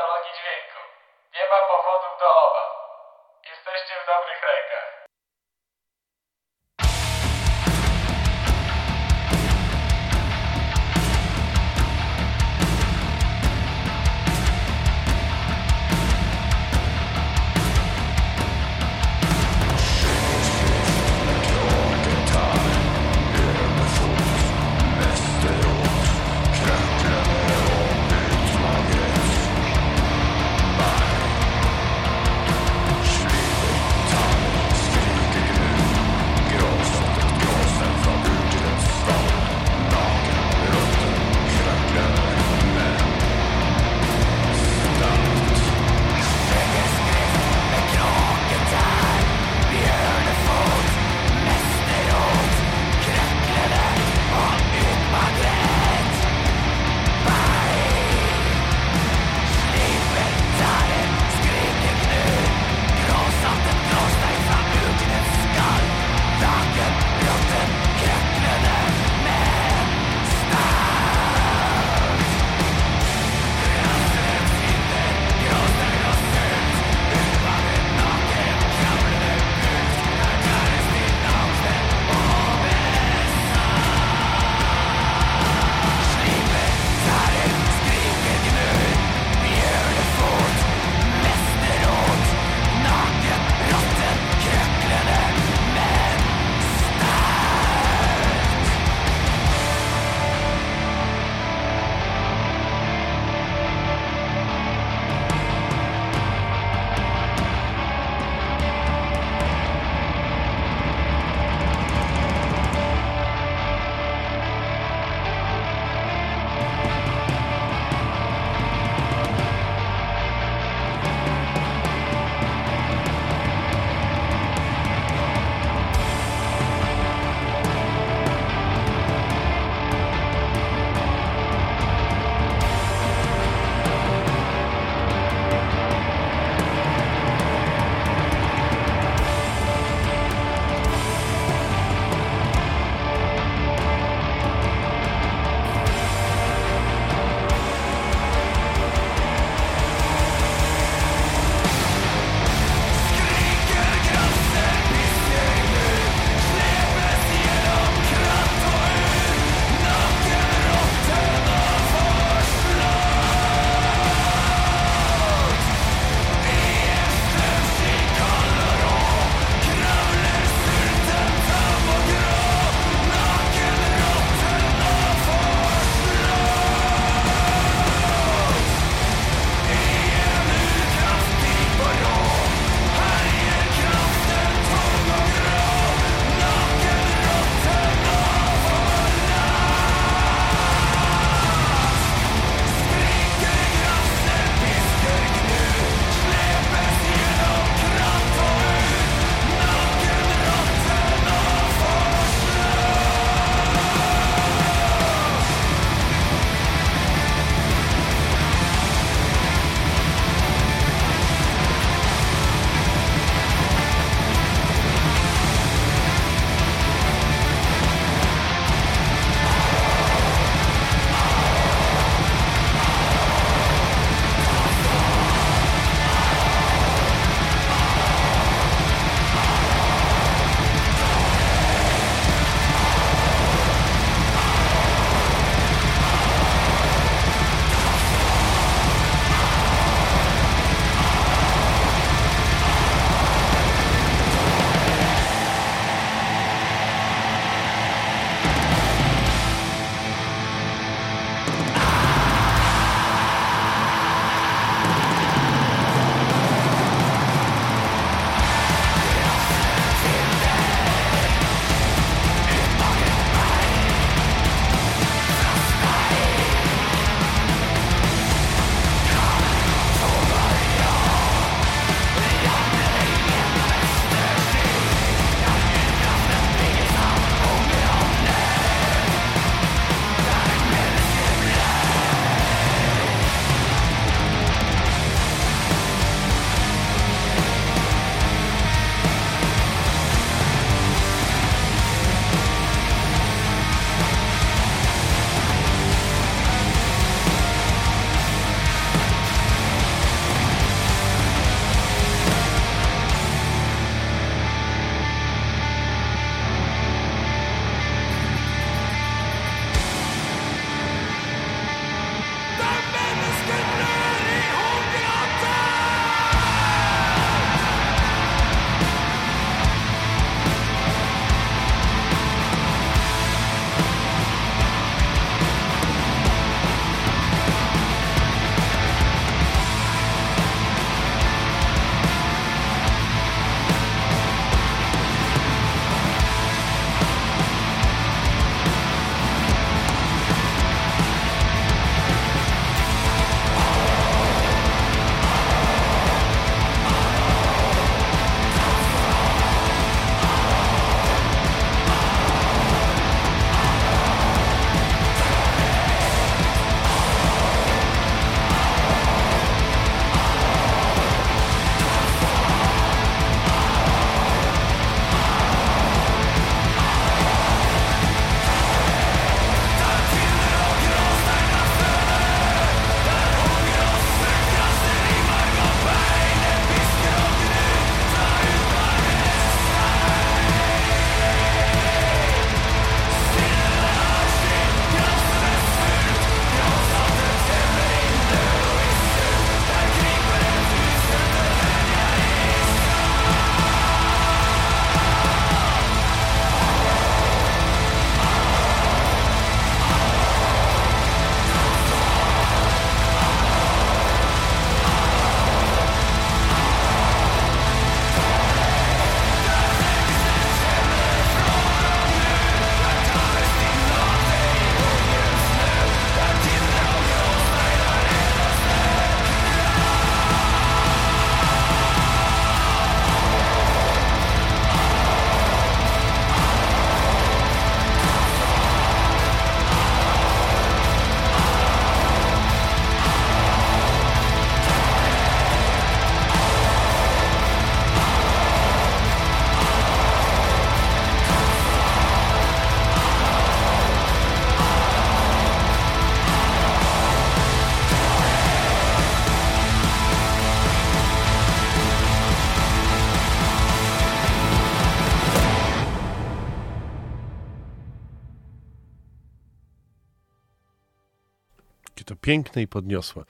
piękne i podniosłe.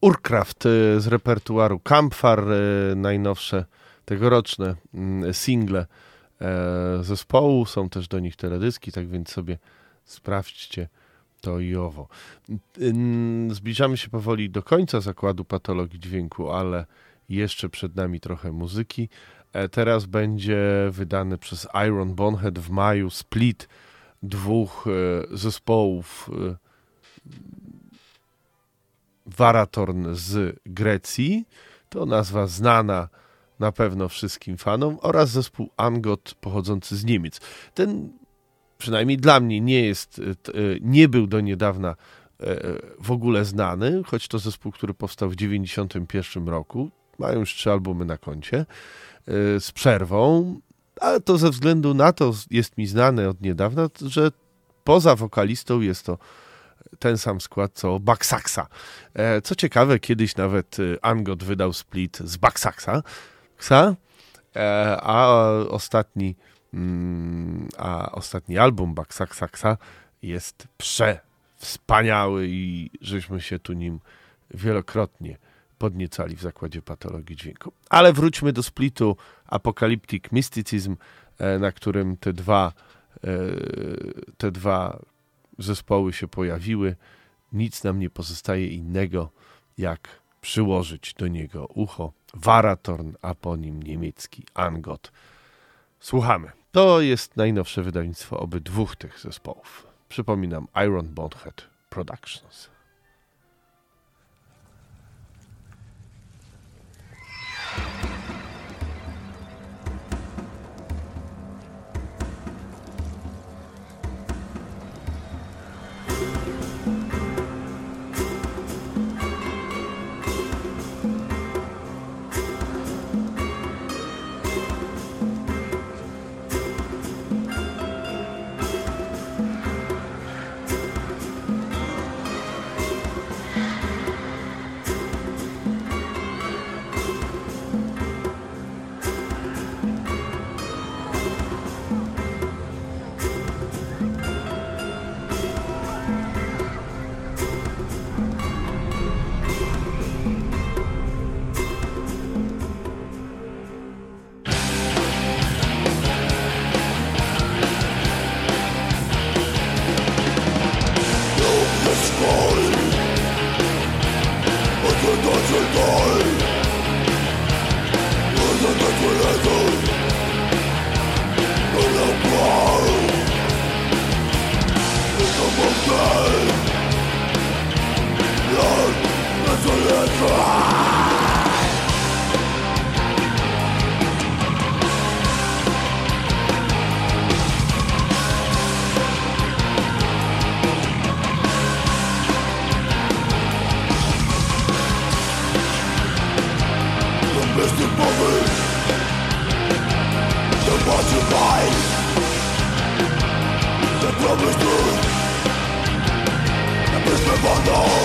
Urkraft y, z repertuaru Campfar, y, najnowsze tegoroczne mm, single e, zespołu. Są też do nich teledyski, tak więc sobie sprawdźcie to i owo. Zbliżamy się powoli do końca zakładu patologii dźwięku, ale jeszcze przed nami trochę muzyki. E, Teraz będzie wydany przez Iron Bonehead w maju split dwóch e, zespołów Varatorn z Grecji. To nazwa znana na pewno wszystkim fanom oraz zespół Angot pochodzący z Niemiec. Ten przynajmniej dla mnie nie jest, e, e, nie był do niedawna e, w ogóle znany, choć to zespół, który powstał w 1991 roku. Mają już trzy albumy na koncie z przerwą, ale to ze względu na to jest mi znane od niedawna, że poza wokalistą jest to ten sam skład co Baksaxa. E, Co ciekawe, kiedyś nawet e, Angot wydał split z Baksaxa, Ksa, e, a ostatni, mm, a ostatni album Baksaxa jest przewspaniały i żeśmy się tu nim wielokrotnie podniecali w zakładzie patologii dźwięku. Ale wróćmy do splitu Apocalyptic Mysticism, e, na którym te dwa, te dwa zespoły się pojawiły. Nic nam nie pozostaje innego, jak przyłożyć do niego ucho Varatorn, a po nim niemiecki Angot. Słuchamy. To jest najnowsze wydawnictwo obydwóch tych zespołów. Przypominam Iron Bonehead Productions.
for
the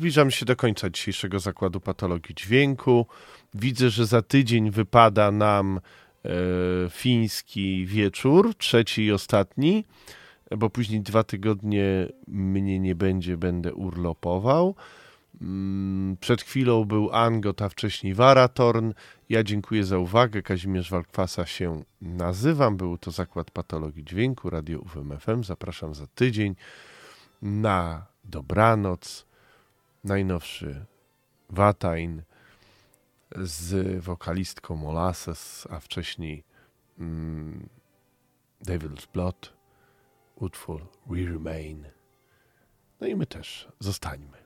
I zbliżamy się do końca dzisiejszego zakładu patologii dźwięku. Widzę, że za tydzień wypada nam e, fiński wieczór, trzeci i ostatni, bo później dwa tygodnie mnie nie będzie, będę urlopował. Mm, Przed chwilą był Angot, a wcześniej Waratorn. Ja dziękuję za uwagę. Kazimierz Walkwasa się nazywam. Był to Zakład Patologii Dźwięku, Radio UWMFM. Zapraszam za tydzień na dobranoc. Najnowszy Watain z wokalistką Molasses, a wcześniej mm, Devil's Blood, utwór We Remain. No i my też zostańmy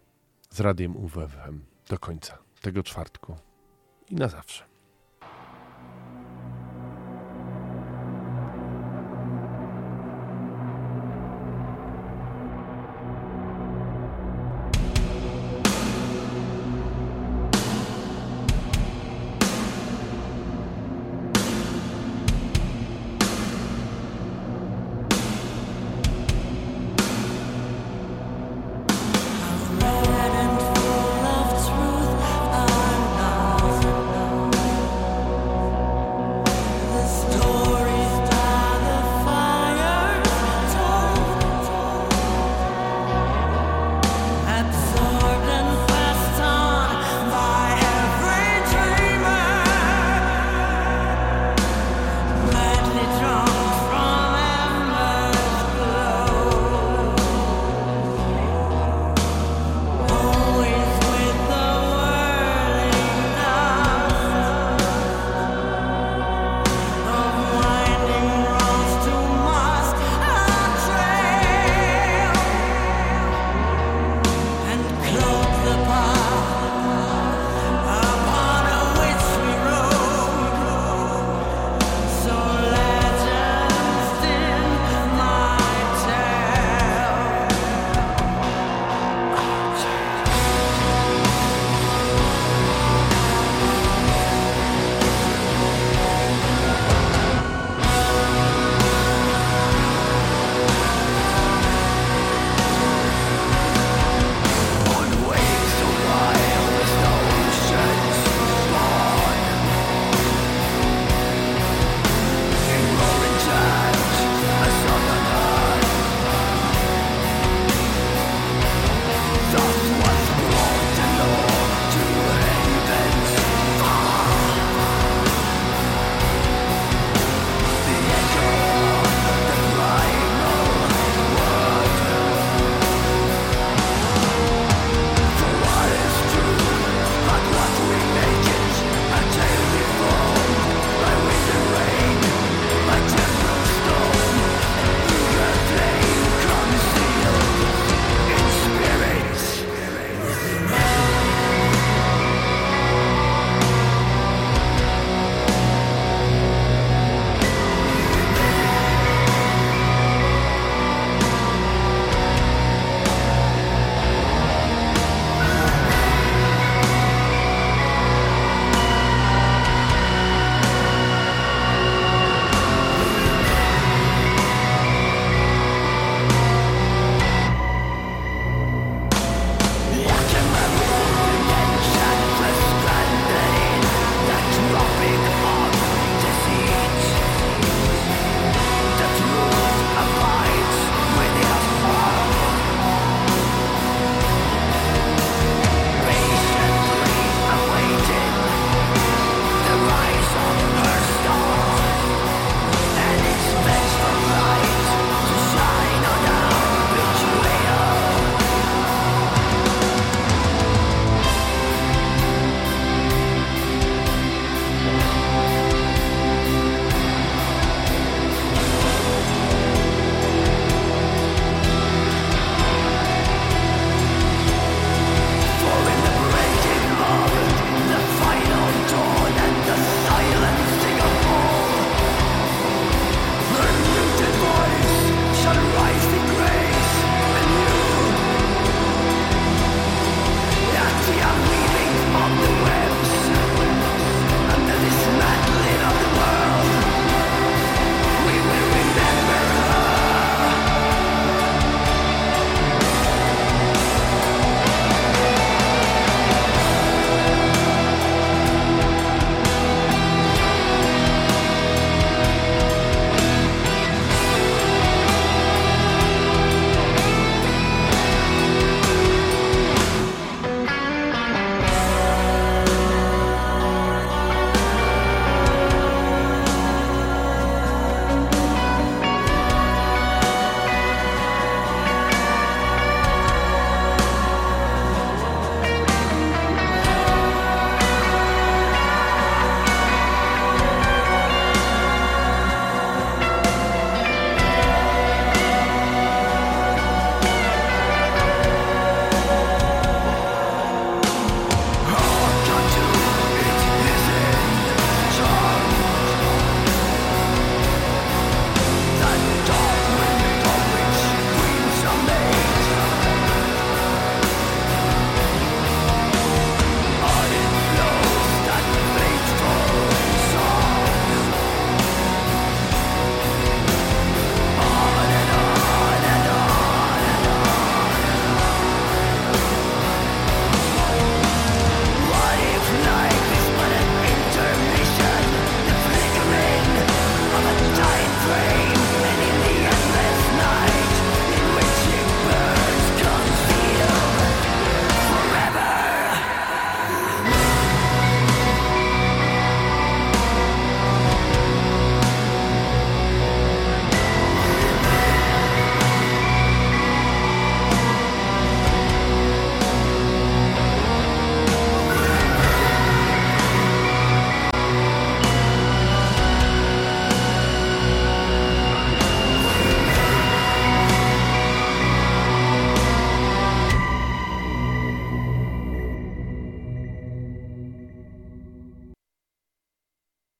z radiem UWFM do końca tego czwartku i na zawsze.